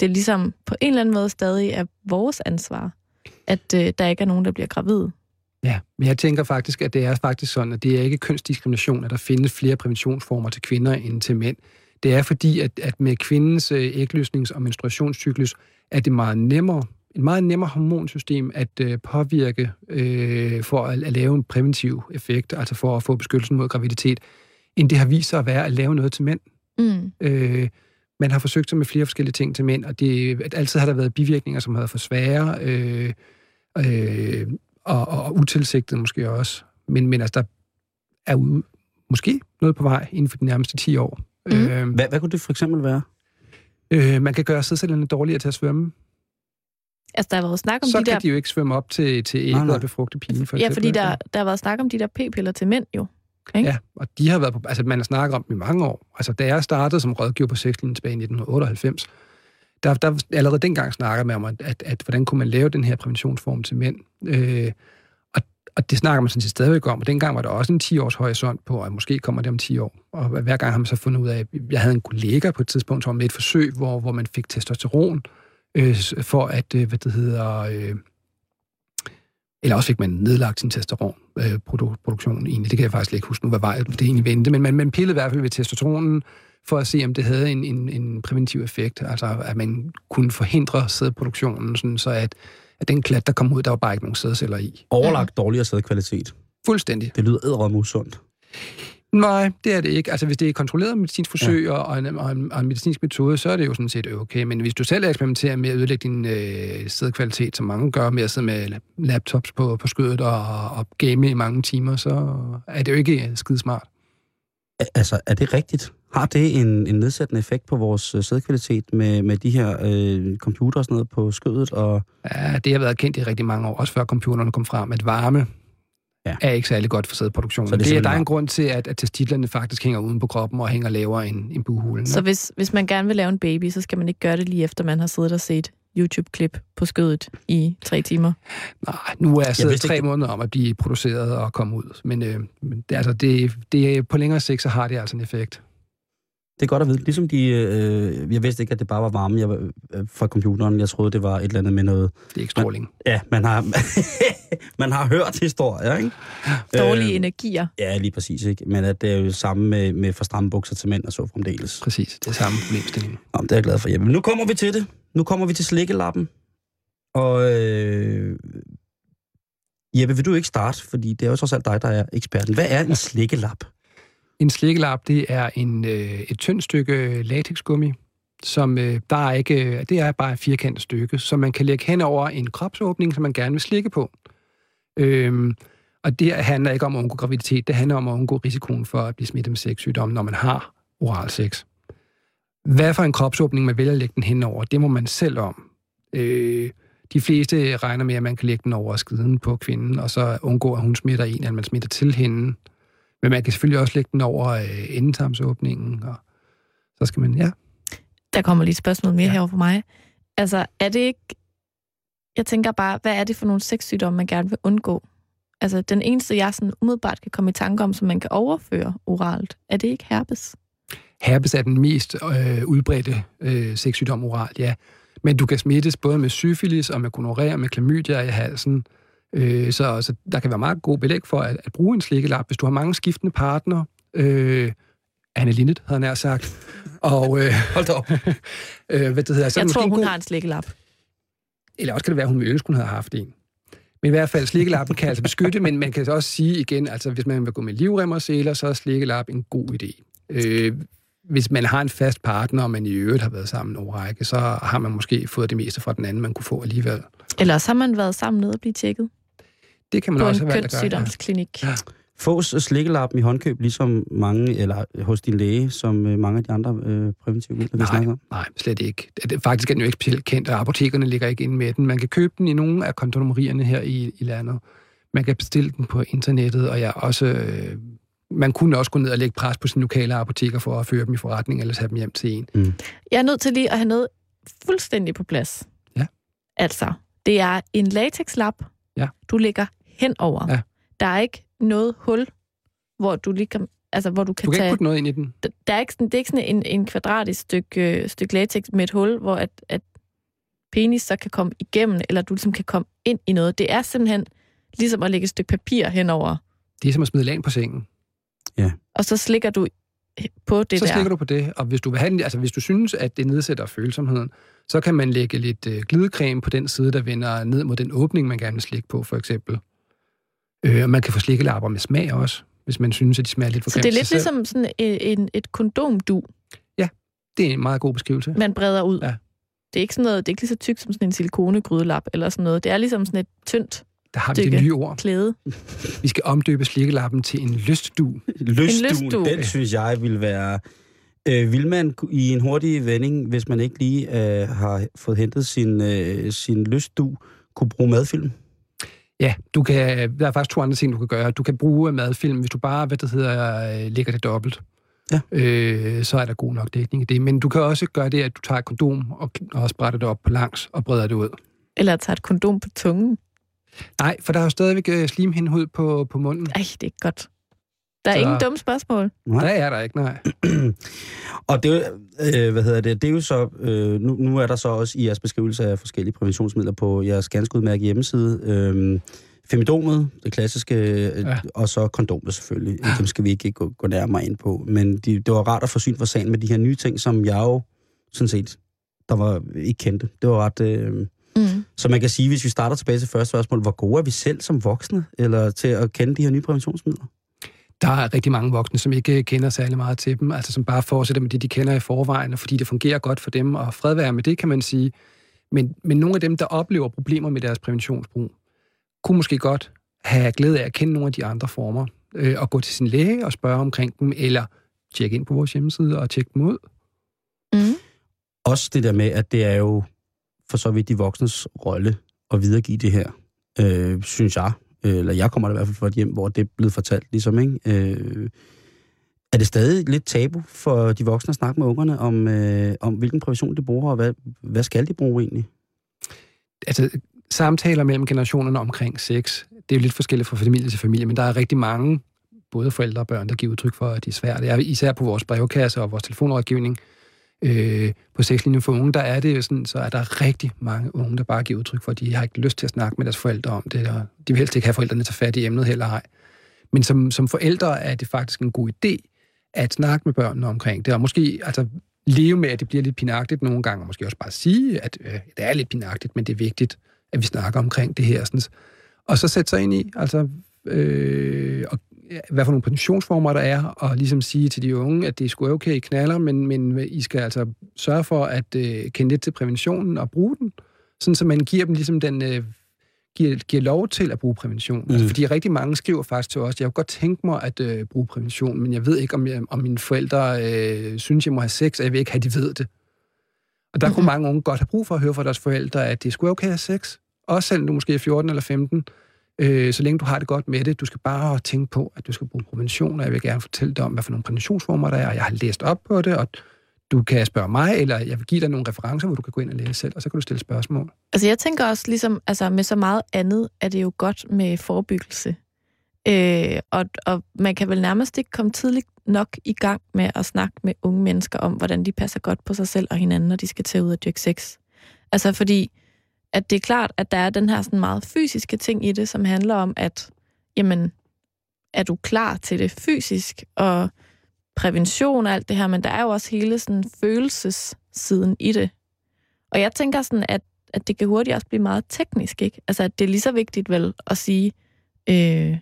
det ligesom på en eller anden måde stadig er vores ansvar, at øh, der ikke er nogen, der bliver gravid. Ja, men jeg tænker faktisk, at det er faktisk sådan, at det er ikke kønsdiskrimination, at der findes flere præventionsformer til kvinder end til mænd. Det er fordi, at, at med kvindens øh, ægløsnings- og menstruationscyklus er det meget nemmere, et meget nemmere hormonsystem at øh, påvirke øh, for at, at lave en præventiv effekt, altså for at få beskyttelsen mod graviditet, end det har vist sig at være at lave noget til mænd. Mm. Øh, man har forsøgt sig med flere forskellige ting til mænd, og det, at altid har der været bivirkninger, som har været for svære, øh, øh, og, og utilsigtet måske også. Men, men altså, der er jo måske noget på vej inden for de nærmeste 10 år. Mhm. Øh, Hvad, hvad kunne det for eksempel være? øh, man kan gøre sædcellerne dårligere til at svømme. Altså, der har været snak om Så de kan der... de jo ikke svømme op til, til ægget nej. og befrugte pigen, for ja, eksempel. fordi der, der har været snak om de der p-piller til mænd jo. ikke? Ja, og de har været på, altså man har snakket om dem i mange år. Altså da jeg startede som rådgiver på sexlinjen tilbage i 1998, der, der allerede dengang snakkede man om, at, at, at hvordan kunne man lave den her præventionsform til mænd. Øh, og, det snakker man sådan set stadigvæk om, og dengang var der også en 10-års horisont på, at måske kommer det om 10 år. Og hver gang har man så fundet ud af, at jeg havde en kollega på et tidspunkt, som var med et forsøg, hvor, hvor man fik testosteron, øh, for at, øh, hvad det hedder, øh, eller også fik man nedlagt sin testosteronproduktion øh, egentlig. Det kan jeg faktisk ikke huske nu, hvad vej det egentlig vendte. Men man, man pillede i hvert fald ved testosteronen for at se, om det havde en, en, en præventiv effekt. Altså, at man kunne forhindre sædproduktionen, sådan så at, at den klat, der kom ud, der var bare ikke nogen sædceller i. Overlagt dårligere sædkvalitet. Fuldstændig. Det lyder ædret usundt. Nej, det er det ikke. Altså, hvis det er et kontrolleret medicinsk forsøg ja. og, en, og, en, og en medicinsk metode, så er det jo sådan set okay. Men hvis du selv eksperimenterer med at ødelægge din øh, sædkvalitet, som mange gør med at sidde med laptops på, på skødet og, og game i mange timer, så er det jo ikke skidesmart. Altså, er det rigtigt? Har det en, en nedsættende effekt på vores øh, sædkvalitet med, med de her øh, computer og sådan noget på skødet? Og, Ja, det har været kendt i rigtig mange år, også før computerne kom frem, at varme Ja. er ikke særlig godt for sædproduktionen. Så det er det, der er en grund til, at, at testiklerne faktisk hænger uden på kroppen og hænger lavere end, end buhulen. Så hvis, hvis man gerne vil lave en baby, så skal man ikke gøre det lige efter, man har siddet og set YouTube-klip på skødet i tre timer. Nej, nu er jeg siddet vidste tre ikke- måneder om at blive produceret og komme ud. Men, øh, men det, altså, det, det, er- på længere sigt, så har det altså en effekt. Det er godt at vide. Ligesom de... Øh, jeg vidste ikke, at det bare var varme jeg, øh, fra computeren. Jeg troede, det var et eller andet med noget... Det er ikke stråling. Ja, man har, man har hørt historier, ikke? Dårlige Øh, energier. Ja, lige præcis. Ikke? Men at det er jo det samme med, med for stramme bukser til mænd og så fremdeles. Præcis, det er samme problemstilling. Om det er jeg glad for. Jamen, nu kommer vi til det. Nu kommer vi til slikkelappen. Og øh, Jeppe, vil du ikke starte? Fordi det er jo trods alt dig, der er eksperten. Hvad er en slikkelap? En slikkelap, det er en, øh, et tyndt stykke latexgummi, som øh, der er ikke, øh, det er bare et firkantet stykke, som man kan lægge hen over en kropsåbning, som man gerne vil slikke på. Øhm, Og det handler ikke om at undgå graviditet, det handler om at undgå risikoen for at blive smittet med sexsygdom, når man har oral sex. Hvad for en kropsåbning man vælger at lægge den hen over, det må man selv om. Øh, de fleste regner med, at man kan lægge den over skiden på kvinden, og så undgå, at hun smitter en, eller man smitter til hende. Men man kan selvfølgelig også lægge den over øh, endetarmsåbningen, og så skal man, ja. Der kommer lige et spørgsmål mere Ja. herovre for mig. Altså, er det ikke... Jeg tænker bare, hvad er det for nogle sexsygdomme, man gerne vil undgå? Altså, den eneste, jeg sådan umiddelbart kan komme i tanke om, som man kan overføre oralt, er det ikke herpes? Herpes er den mest øh, udbredte øh, sexsygdom oralt, ja. Men du kan smittes både med syfilis og med gonorrhea og med klamydia i halsen. Øh, så, så der kan være meget god belæg for at, at bruge en slikkelap, hvis du har mange skiftende partnere. Øh, Anne Linnet, havde jeg nær sagt. Og, øh, Hold da op. øh, hvad det hedder, så Jeg tror, hun god, har en slikkelap. Eller også kan det være, at hun ville ønske, hun havde haft en. Men i hvert fald, slikkelappen kan altså beskytte, men man kan også sige igen, altså hvis man vil gå med livrem og seler, så er slikkelap en god idé. Øh, hvis man har en fast partner, og man i øvrigt har været sammen en række, så har man måske fået det meste fra den anden, man kunne få alligevel. Ellers har man været sammen nede og blive tjekket Det kan man på også en have valgt at gøre. Ja. Ja. Fås slikkelappen i håndkøb, ligesom mange, eller hos din læge, som øh, mange af de andre øh, præventive midler, vi Nej. snakker om. Nej, slet ikke. Det, faktisk er den jo ikke specielt kendt, og apotekerne ligger ikke inde med den. Man kan købe den i nogle af kondomerierne her i, i landet. Man kan bestille den på internettet, og jeg også... Øh, man kunne også gå ned og lægge pres på sine lokale apoteker for at føre dem i forretning, eller have dem hjem til en. Jeg er nødt til lige at have noget fuldstændig på plads. Ja. Altså, det er en latexlap, Ja. du lægger henover. Ja. Der er ikke noget hul, hvor du lige kan, altså, hvor du kan Du kan tage... ikke putte noget ind i den. der er ikke sådan, det er ikke sådan en, en kvadratisk stykke, øh, stykke latex med et hul, hvor at, at penis så kan komme igennem, eller du ligesom kan komme ind i noget. Det er simpelthen ligesom at lægge et stykke papir henover, Det er som at smide lan på sengen. og så slikker du på det så der. slikker du på det, og hvis du, vil have den, altså hvis du synes, at det nedsætter følsomheden, så kan man lægge lidt øh, glidecreme på den side, der vender ned mod den åbning, man gerne vil slikke på, for eksempel. Øh, og man kan få slikkelapper med smag også, hvis man synes, at de smager lidt for Så det er lidt ligesom sådan en, en, et kondomdu, Det er en meget god beskrivelse. man breder ud. Ja. Det er ikke sådan noget, det er ikke lige så tykt som sådan en silikonegrydelap eller sådan noget. Det er ligesom sådan et tyndt Der har vi det nye ord. klæde. Vi skal omdøbe slikkelappen til en lystdu. Lystduen, lystdue. den synes jeg vil være... Øh, vil man i en hurtig vending, hvis man ikke lige øh, har fået hentet sin, øh, sin lystdu, kunne bruge madfilm? Ja, du kan, der er faktisk to andre ting, du kan gøre. Du kan bruge madfilm, hvis du bare, hvad det hedder, øh, lægger det dobbelt. Ja. Øh, så er der god nok dækning i det. Men du kan også gøre det, at du tager et kondom og, og sprætter det op på langs og breder det ud. Eller tager et kondom på tungen. Nej, for der er jo stadigvæk øh, slimhindehud på, på munden. Ej, det er ikke godt. Der er Så- ingen dumme spørgsmål. Nej. Der er der ikke, nej. Og det, er øh, hvad hedder det, det er jo så, øh, nu, nu er der så også i jeres beskrivelse af forskellige præventionsmidler på jeres ganske udmærket hjemmeside, øh, Femidomet, det klassiske, øh, ja. og så kondomet selvfølgelig. Ja. Dem skal vi ikke gå, gå nærmere ind på. Men de, det var rart at få syn for sagen med de her nye ting, som jeg jo sådan set, der var ikke kendte. Det var ret... Øh, Mm. så man kan sige, hvis vi starter tilbage til første spørgsmål, hvor gode er vi selv som voksne eller til at kende de her nye præventionsmidler? Der er rigtig mange voksne, som ikke kender særlig meget til dem, altså som bare fortsætter med det, de kender i forvejen, og fordi det fungerer godt for dem, og fred være med det, kan man sige. Men, men nogle af dem, der oplever problemer med deres præventionsbrug, kunne måske godt have glæde af at kende nogle af de andre former, øh, og gå til sin læge og spørge omkring dem, eller tjekke ind på vores hjemmeside og tjekke dem ud. Mm. Også det der med, at det er jo for så vidt de voksnes rolle at videregive det her, øh, synes jeg. Øh, Eller jeg kommer da i hvert fald fra et hjem, hvor det er blevet fortalt, ligesom, ikke? Øh, er det stadig lidt tabu for de voksne at snakke med ungerne om, øh, om hvilken prævention de bruger, og hvad, hvad skal de bruge egentlig? altså, samtaler mellem generationerne omkring sex, det er jo lidt forskelligt fra familie til familie, men der er rigtig mange, både forældre og børn, der giver udtryk for, at det er svært. Det er især på vores brevkasse og vores telefonrådgivning. Øh, på sexlinjen for unge, der er det jo sådan, så er der rigtig mange unge, der bare giver udtryk for, at de har ikke lyst til at snakke med deres forældre om det, og de vil helst ikke have forældrene til fat i emnet heller ej. Men som, som forældre er det faktisk en god idé at snakke med børnene omkring det, og måske altså, leve med, at det bliver lidt pinagtigt nogle gange, og måske også bare sige, at øh, det er lidt pinagtigt, men det er vigtigt, at vi snakker omkring det her. Sådan. Og så sætte sig ind i, altså, øh, og, hvad for nogle pensionsformer der er, og ligesom sige til de unge, at det er sgu okay, I knaller, men, men I skal altså sørge for at øh, kende lidt til præventionen og bruge den, sådan så man giver dem ligesom den, øh, giver, giver lov til at bruge prævention. Mm. Altså, fordi rigtig mange skriver faktisk til os, jeg kunne godt tænke mig at øh, bruge prævention, men jeg ved ikke, om, jeg, om mine forældre øh, synes, jeg må have sex, og jeg vil ikke have, at de ved det. Og der mm-hmm. kunne mange unge godt have brug for at høre fra deres forældre, at det skulle okay at have sex. Også selvom du måske er 14 eller 15, øh, så længe du har det godt med det. Du skal bare tænke på, at du skal bruge prævention, og jeg vil gerne fortælle dig om, hvad for nogle præventionsformer der er, og jeg har læst op på det, og du kan spørge mig, eller jeg vil give dig nogle referencer, hvor du kan gå ind og læse selv, og så kan du stille spørgsmål. Altså jeg tænker også, ligesom altså med så meget andet, er det jo godt med forebyggelse. Øh, og, og man kan vel nærmest ikke komme tidligt nok i gang med at snakke med unge mennesker om, hvordan de passer godt på sig selv og hinanden, når de skal tage ud og dyrke sex. Altså fordi, at det er klart, at der er den her sådan meget fysiske ting i det, som handler om, at jamen, er du klar til det fysisk, og prævention og alt det her, men der er jo også hele sådan følelsessiden i det. Og jeg tænker sådan, at, at det kan hurtigt også blive meget teknisk, ikke? Altså, at det er lige så vigtigt vel at sige, øh,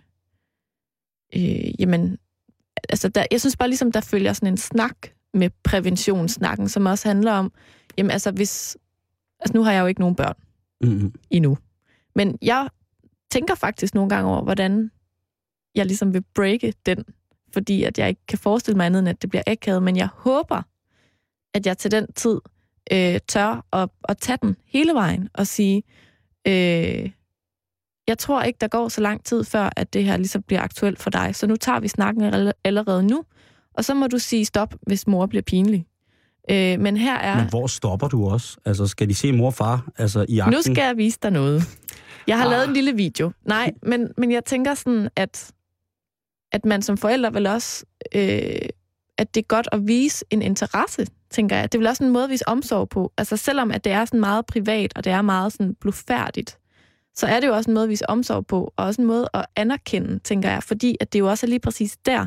øh, jamen, altså, der, jeg synes bare ligesom, der følger sådan en snak med præventionssnakken, som også handler om, jamen altså, hvis, altså nu har jeg jo ikke nogen børn mm-hmm. endnu, men jeg tænker faktisk nogle gange over, hvordan jeg ligesom vil breake den fordi at jeg ikke kan forestille mig andet, end at det bliver akavet, men jeg håber, at jeg til den tid øh, tør at, at tage den hele vejen og sige, øh, jeg tror ikke, der går så lang tid før, at det her ligesom bliver aktuelt for dig, så nu tager vi snakken allerede nu, og så må du sige stop, hvis mor bliver pinlig. Øh, men her er... Men hvor stopper du også? Altså, skal de se mor og far altså, i akten? Nu skal jeg vise dig noget. Jeg har ah. lavet en lille video. Nej, men, men jeg tænker sådan, at at man som forælder vil også, øh, at det er godt at vise en interesse, tænker jeg. Det er vel også en måde at vise omsorg på. Altså selvom at det er sådan meget privat, og det er meget sådan blufærdigt, så er det jo også en måde at vise omsorg på, og også en måde at anerkende, tænker jeg, fordi at det jo også er lige præcis der,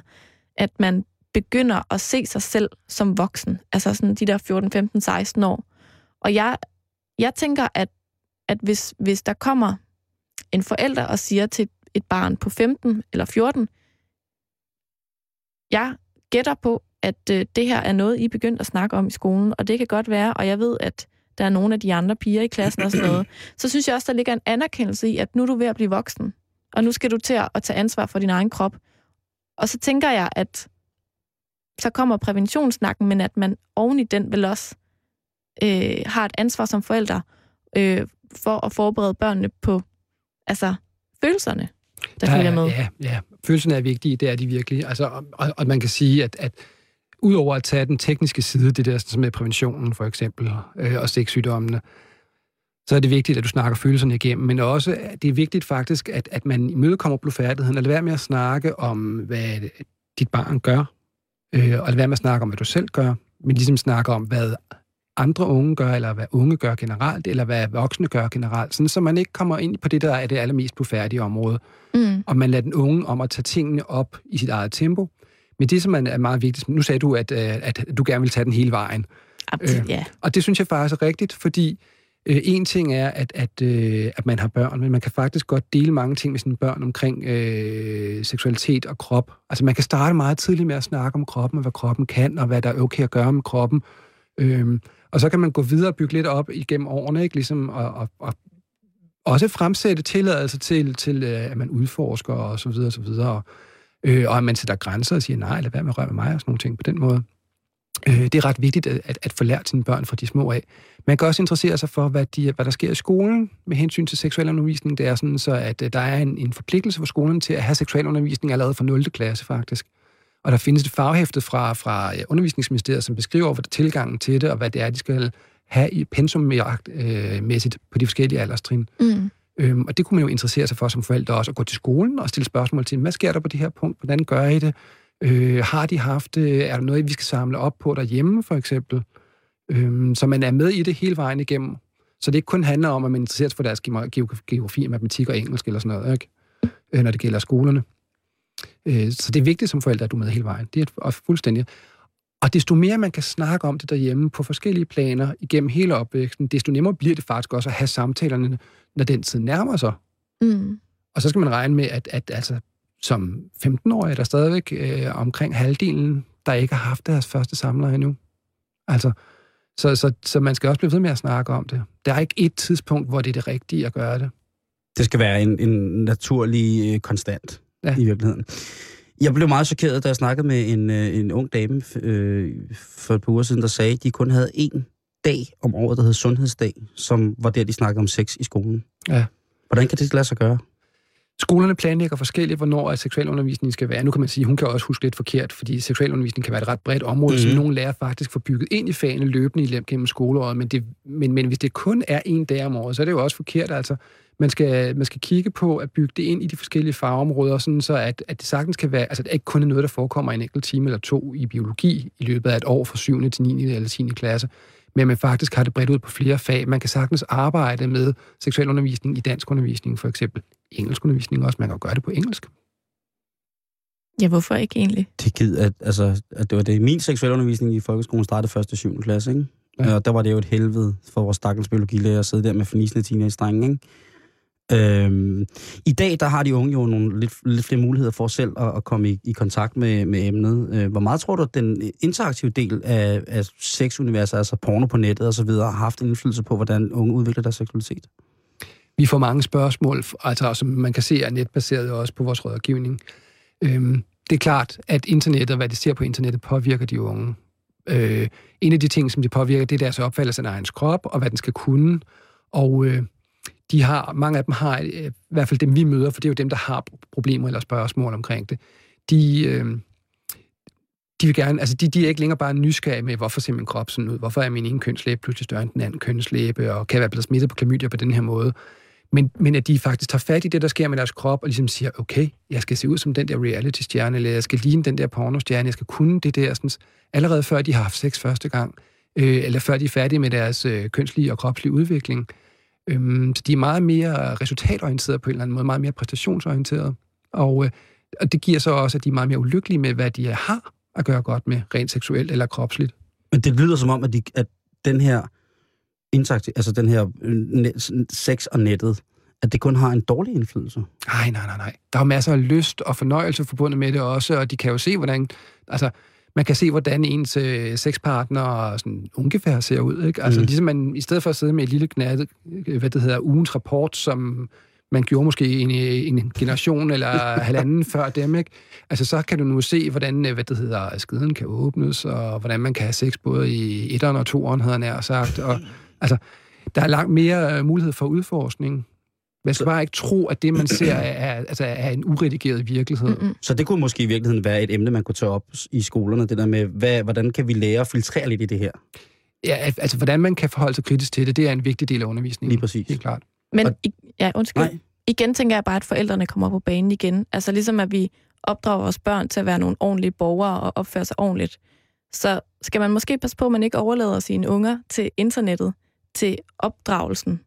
at man begynder at se sig selv som voksen, altså sådan de der 14, 15, 16 år. Og jeg, jeg tænker, at, at hvis, hvis der kommer en forælder og siger til et barn på 15 eller 14, jeg gætter på, at øh, det her er noget, I er begyndt at snakke om i skolen, og det kan godt være, og jeg ved, at der er nogle af de andre piger i klassen og sådan noget, så synes jeg også, der ligger en anerkendelse i, at nu er du ved at blive voksen, og nu skal du til at tage ansvar for din egen krop. Og så tænker jeg, at så kommer præventionssnakken, men at man oven i den vel også øh, har et ansvar som forældre øh, for at forberede børnene på altså, følelserne der, der følger med. Ja, ja. Følelserne er vigtige, det er de virkelig. Altså, og, og man kan sige, at, at udover at tage den tekniske side, det der som med præventionen for eksempel, øh, og sexsygdommene, så er det vigtigt, at du snakker følelserne igennem, men også, at det er vigtigt faktisk, at, at man imødekommer blodfærdigheden, og lade være med at snakke om, hvad dit barn gør, øh, og lade være med at snakke om, hvad du selv gør, men ligesom snakke om, hvad andre unge gør, eller hvad unge gør generelt, eller hvad voksne gør generelt, sådan, så man ikke kommer ind på det, der er det allermest færdige område. Mm. Og man lader den unge om at tage tingene op i sit eget tempo. Men det, som er meget vigtigt, nu sagde du, at, øh, at du gerne vil tage den hele vejen. Absolut, øh, ja. Og det synes jeg faktisk er rigtigt, fordi øh, en ting er, at, at, øh, at man har børn, men man kan faktisk godt dele mange ting med sine børn omkring øh, seksualitet og krop. Altså man kan starte meget tidligt med at snakke om kroppen, og hvad kroppen kan, og hvad der er okay at gøre med kroppen. Øh, og så kan man gå videre og bygge lidt op igennem årene, ikke? Ligesom, og, og, og også fremsætte tilladelser til, til øh, at man udforsker og så videre og så videre. Og, øh, og at man sætter grænser og siger, nej, lad være med at røre med mig og sådan nogle ting på den måde. Øh, det er ret vigtigt at, at, få lært sine børn fra de små af. Man kan også interessere sig for, hvad, de, hvad der sker i skolen med hensyn til seksuel undervisning. Det er sådan, så at øh, der er en, en forpligtelse for skolen til at have seksuel undervisning allerede fra 0. klasse faktisk. Og der findes et faghæfte fra, fra undervisningsministeriet, som beskriver hvad tilgangen til det, og hvad det er, de skal have i pensummæssigt på de forskellige alderstrin. Mm. Øhm, og det kunne man jo interessere sig for som forældre også, at gå til skolen og stille spørgsmål til, hvad sker der på det her punkt? Hvordan gør I det? Øh, har de haft det? Er der noget, vi skal samle op på derhjemme, for eksempel? Øhm, så man er med i det hele vejen igennem. Så det ikke kun handler om, at man interesserer sig for deres geografi, matematik og engelsk eller sådan noget, ikke? Øh, når det gælder skolerne. Øh, så det er vigtigt som forældre, at du er med hele vejen. Det er fuldstændig. Og desto mere man kan snakke om det derhjemme på forskellige planer igennem hele opvæksten, desto nemmere bliver det faktisk også at have samtalerne, når den tid nærmer sig. Mm. Og så skal man regne med, at, at altså, som 15-årige er der stadigvæk øh, omkring halvdelen, der ikke har haft deres første samler endnu. Altså, så, så, så man skal også blive ved med at snakke om det. Der er ikke et tidspunkt, hvor det er det rigtige at gøre det. Det skal være en, en naturlig øh, konstant Ja. ja. i virkeligheden. Jeg blev meget chokeret, da jeg snakkede med en, øh, en ung dame øh, for et par uger siden, der sagde, at de kun havde én dag om året, der hed Sundhedsdag, som var der, de snakkede om sex i skolen. Ja. Hvordan kan det lade sig gøre? Skolerne planlægger forskelligt, hvornår at seksualundervisning skal være. Nu kan man sige, hun kan også huske lidt forkert, fordi seksualundervisning kan være et ret bredt område, mm-hmm. som Mhm. nogle lærer faktisk får bygget ind i fagene løbende i gennem skoleåret. Men, det, men, men hvis det kun er en dag om året, så er det jo også forkert. Altså, man skal, man skal kigge på at bygge det ind i de forskellige fagområder, sådan så at, at det sagtens kan være, altså at det ikke kun er noget, der forekommer i en enkelt time eller to i biologi i løbet af et år fra 7. til 9. eller 10. klasse, men at man faktisk har det bredt ud på flere fag. Man kan sagtens arbejde med seksualundervisning i dansk undervisning, for eksempel engelsk undervisning også. Man kan jo gøre det på engelsk. Ja, hvorfor ikke egentlig? Det gid, at, altså, at det var det. Min seksualundervisning i folkeskolen startede først i 7. klasse, ikke? Ja. Ja. Og der var det jo et helvede for vores stakkels biologilærer at sidde der med fornisende teenage-drenge, ikke? Øhm, I dag, der har de unge jo nogle lidt, lidt flere muligheder for selv at, at komme i, i kontakt med, med emnet. Øh, hvor meget tror du, at den interaktive del af, af sexuniverset, altså porno på nettet osv., har haft en indflydelse på, hvordan unge udvikler deres seksualitet? Vi får mange spørgsmål, altså, som man kan se er netbaseret også på vores rådgivning. Øhm, det er klart, at internettet og hvad de ser på internettet påvirker de unge. Øh, en af de ting, som de påvirker, det er deres opfattelse af egen krop og hvad den skal kunne. Og øh, de har, mange af dem har, øh, i hvert fald dem vi møder, for det er jo dem, der har problemer eller spørgsmål omkring det, de, øh, de vil gerne, altså de, de er ikke længere bare nysgerrige med, hvorfor ser min krop sådan ud, hvorfor er min ene kønslæbe pludselig større end den anden kønslæbe, og kan jeg være blevet smittet på klamydia på den her måde. Men, men at de faktisk tager fat i det, der sker med deres krop, og ligesom siger, okay, jeg skal se ud som den der reality-stjerne, eller jeg skal ligne den der pornostjerne, jeg skal kunne det der, sådan, allerede før de har haft sex første gang, øh, eller før de er færdige med deres øh, kønslige og kropslige udvikling. Øhm, så de er meget mere resultatorienterede på en eller anden måde, meget mere præstationsorienterede. Og, øh, og det giver så også, at de er meget mere ulykkelige med, hvad de øh, har at gøre godt med, rent seksuelt eller kropsligt. Men det lyder som om, at, de, at den her interaktiv, altså den her øh, net, sex og nettet, at det kun har en dårlig indflydelse. Nej, nej, nej, nej. Der er masser af lyst og fornøjelse forbundet med det også, og de kan jo se, hvordan... Altså, man kan se, hvordan ens øh, sexpartner sådan ungefær ser ud. Ikke? Altså, Mm. ligesom man, i stedet for at sidde med et lille knat, øh, hvad det hedder, ugens rapport, som man gjorde måske en, en generation eller halvanden før dem, ikke? Altså, så kan du nu se, hvordan, øh, hvad det hedder, skiden kan åbnes, og hvordan man kan have sex både i etteren og toeren, havde jeg nær sagt. Og, altså, der er langt mere øh, mulighed for udforskning. Man skal bare ikke tro, at det, man ser, er, altså, er en uredigeret virkelighed. Mm-mm. Så det kunne måske i virkeligheden være et emne, man kunne tage op i skolerne, det der med, hvad, hvordan kan vi lære at filtrere lidt i det her? Ja, altså, hvordan man kan forholde sig kritisk til det, det er en vigtig del af undervisningen. Lige præcis. Helt klart. Men Og- ja, undskyld. Nej. Igen tænker jeg bare, at forældrene kommer på banen igen. Altså ligesom at vi opdrager vores børn til at være nogle ordentlige borgere og opføre sig ordentligt, så skal man måske passe på, at man ikke overlader sine unger til internettet, til opdragelsen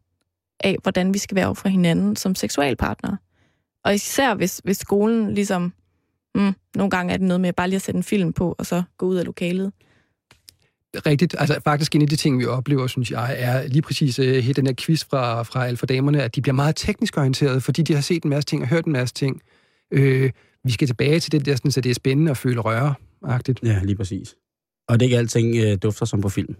af, hvordan vi skal være over for hinanden som seksualpartnere. Og især hvis, hvis skolen ligesom, mm, nogle gange er det noget med bare lige at sætte en film på, og så gå ud af lokalet. Rigtigt. Altså faktisk en af de ting, vi oplever, synes jeg, er lige præcis uh, hele den her quiz fra, fra Alfa Damerne, at de bliver meget teknisk orienteret, fordi de har set en masse ting og hørt en masse ting. Øh, vi skal tilbage til det der, sådan, så det er spændende at føle røre-agtigt. Ja, lige præcis. Og det er ikke alting øh, dufter som på film.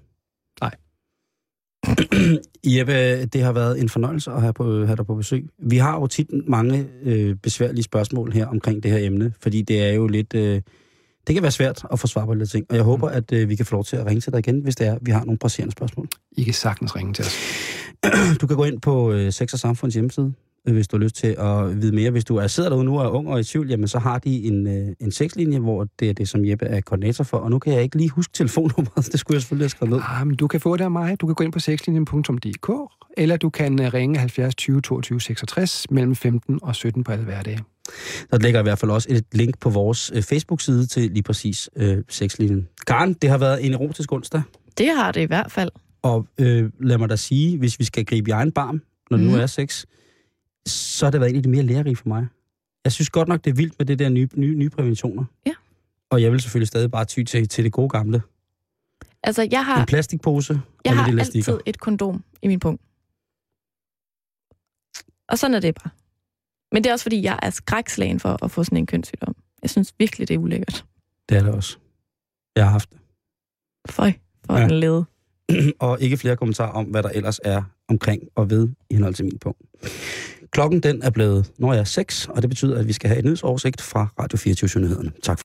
Jeppe, det har været en fornøjelse at have, på, have dig på besøg. Vi har jo tit mange øh, besværlige spørgsmål her omkring det her emne, fordi det er jo lidt... Øh, det kan være svært at få svar på lidt ting, og jeg håber, at øh, vi kan få lov til at ringe til dig igen, hvis det er, vi har nogle presserende spørgsmål. I kan sagtens ringe til os. Du kan gå ind på øh, Sex og Samfunds hjemmeside, hvis du har lyst til at vide mere. Hvis du er sidder derude nu og er ung og i tvivl, jamen så har de en, øh, en sexlinje, hvor det er det, som Jeppe er koordinator for. Og nu kan jeg ikke lige huske telefonnummeret, det skulle jeg selvfølgelig have skrevet ned. Ah, men du kan få det af mig. Du kan gå ind på sexlinjen.dk, eller du kan øh, ringe 70 20 22 66 mellem 15 og 17 på alle hverdage. Der ligger i hvert fald også et link på vores øh, Facebook-side til lige præcis øh, sexlinjen. Karen, det har været en erotisk onsdag, Det har det i hvert fald. og øh, lad mig da sige, hvis vi skal gribe i egen barm, når Mhm. nu er sex, så har det været en af de mere lærerige for mig. Jeg synes godt nok, det er vildt med det der nye, nye, nye præventioner. Ja. Og jeg vil selvfølgelig stadig bare ty til, til det gode gamle. Altså, jeg har, En plastikpose jeg og har lidt altid et kondom i min punkt. Og sådan er det bare. Men det er også, fordi jeg er skrækslagen for at få sådan en kønssygdom. Jeg synes virkelig, det er ulækkert. Det er det også. Jeg har haft det. Føj, for Ja. den lede. og ikke flere kommentarer om, hvad der ellers er omkring og ved i henhold til min punkt. Klokken den er blevet, når jeg er 6, og det betyder, at vi skal have et nyhedsoversigt fra Radio 24 nyhederne Tak.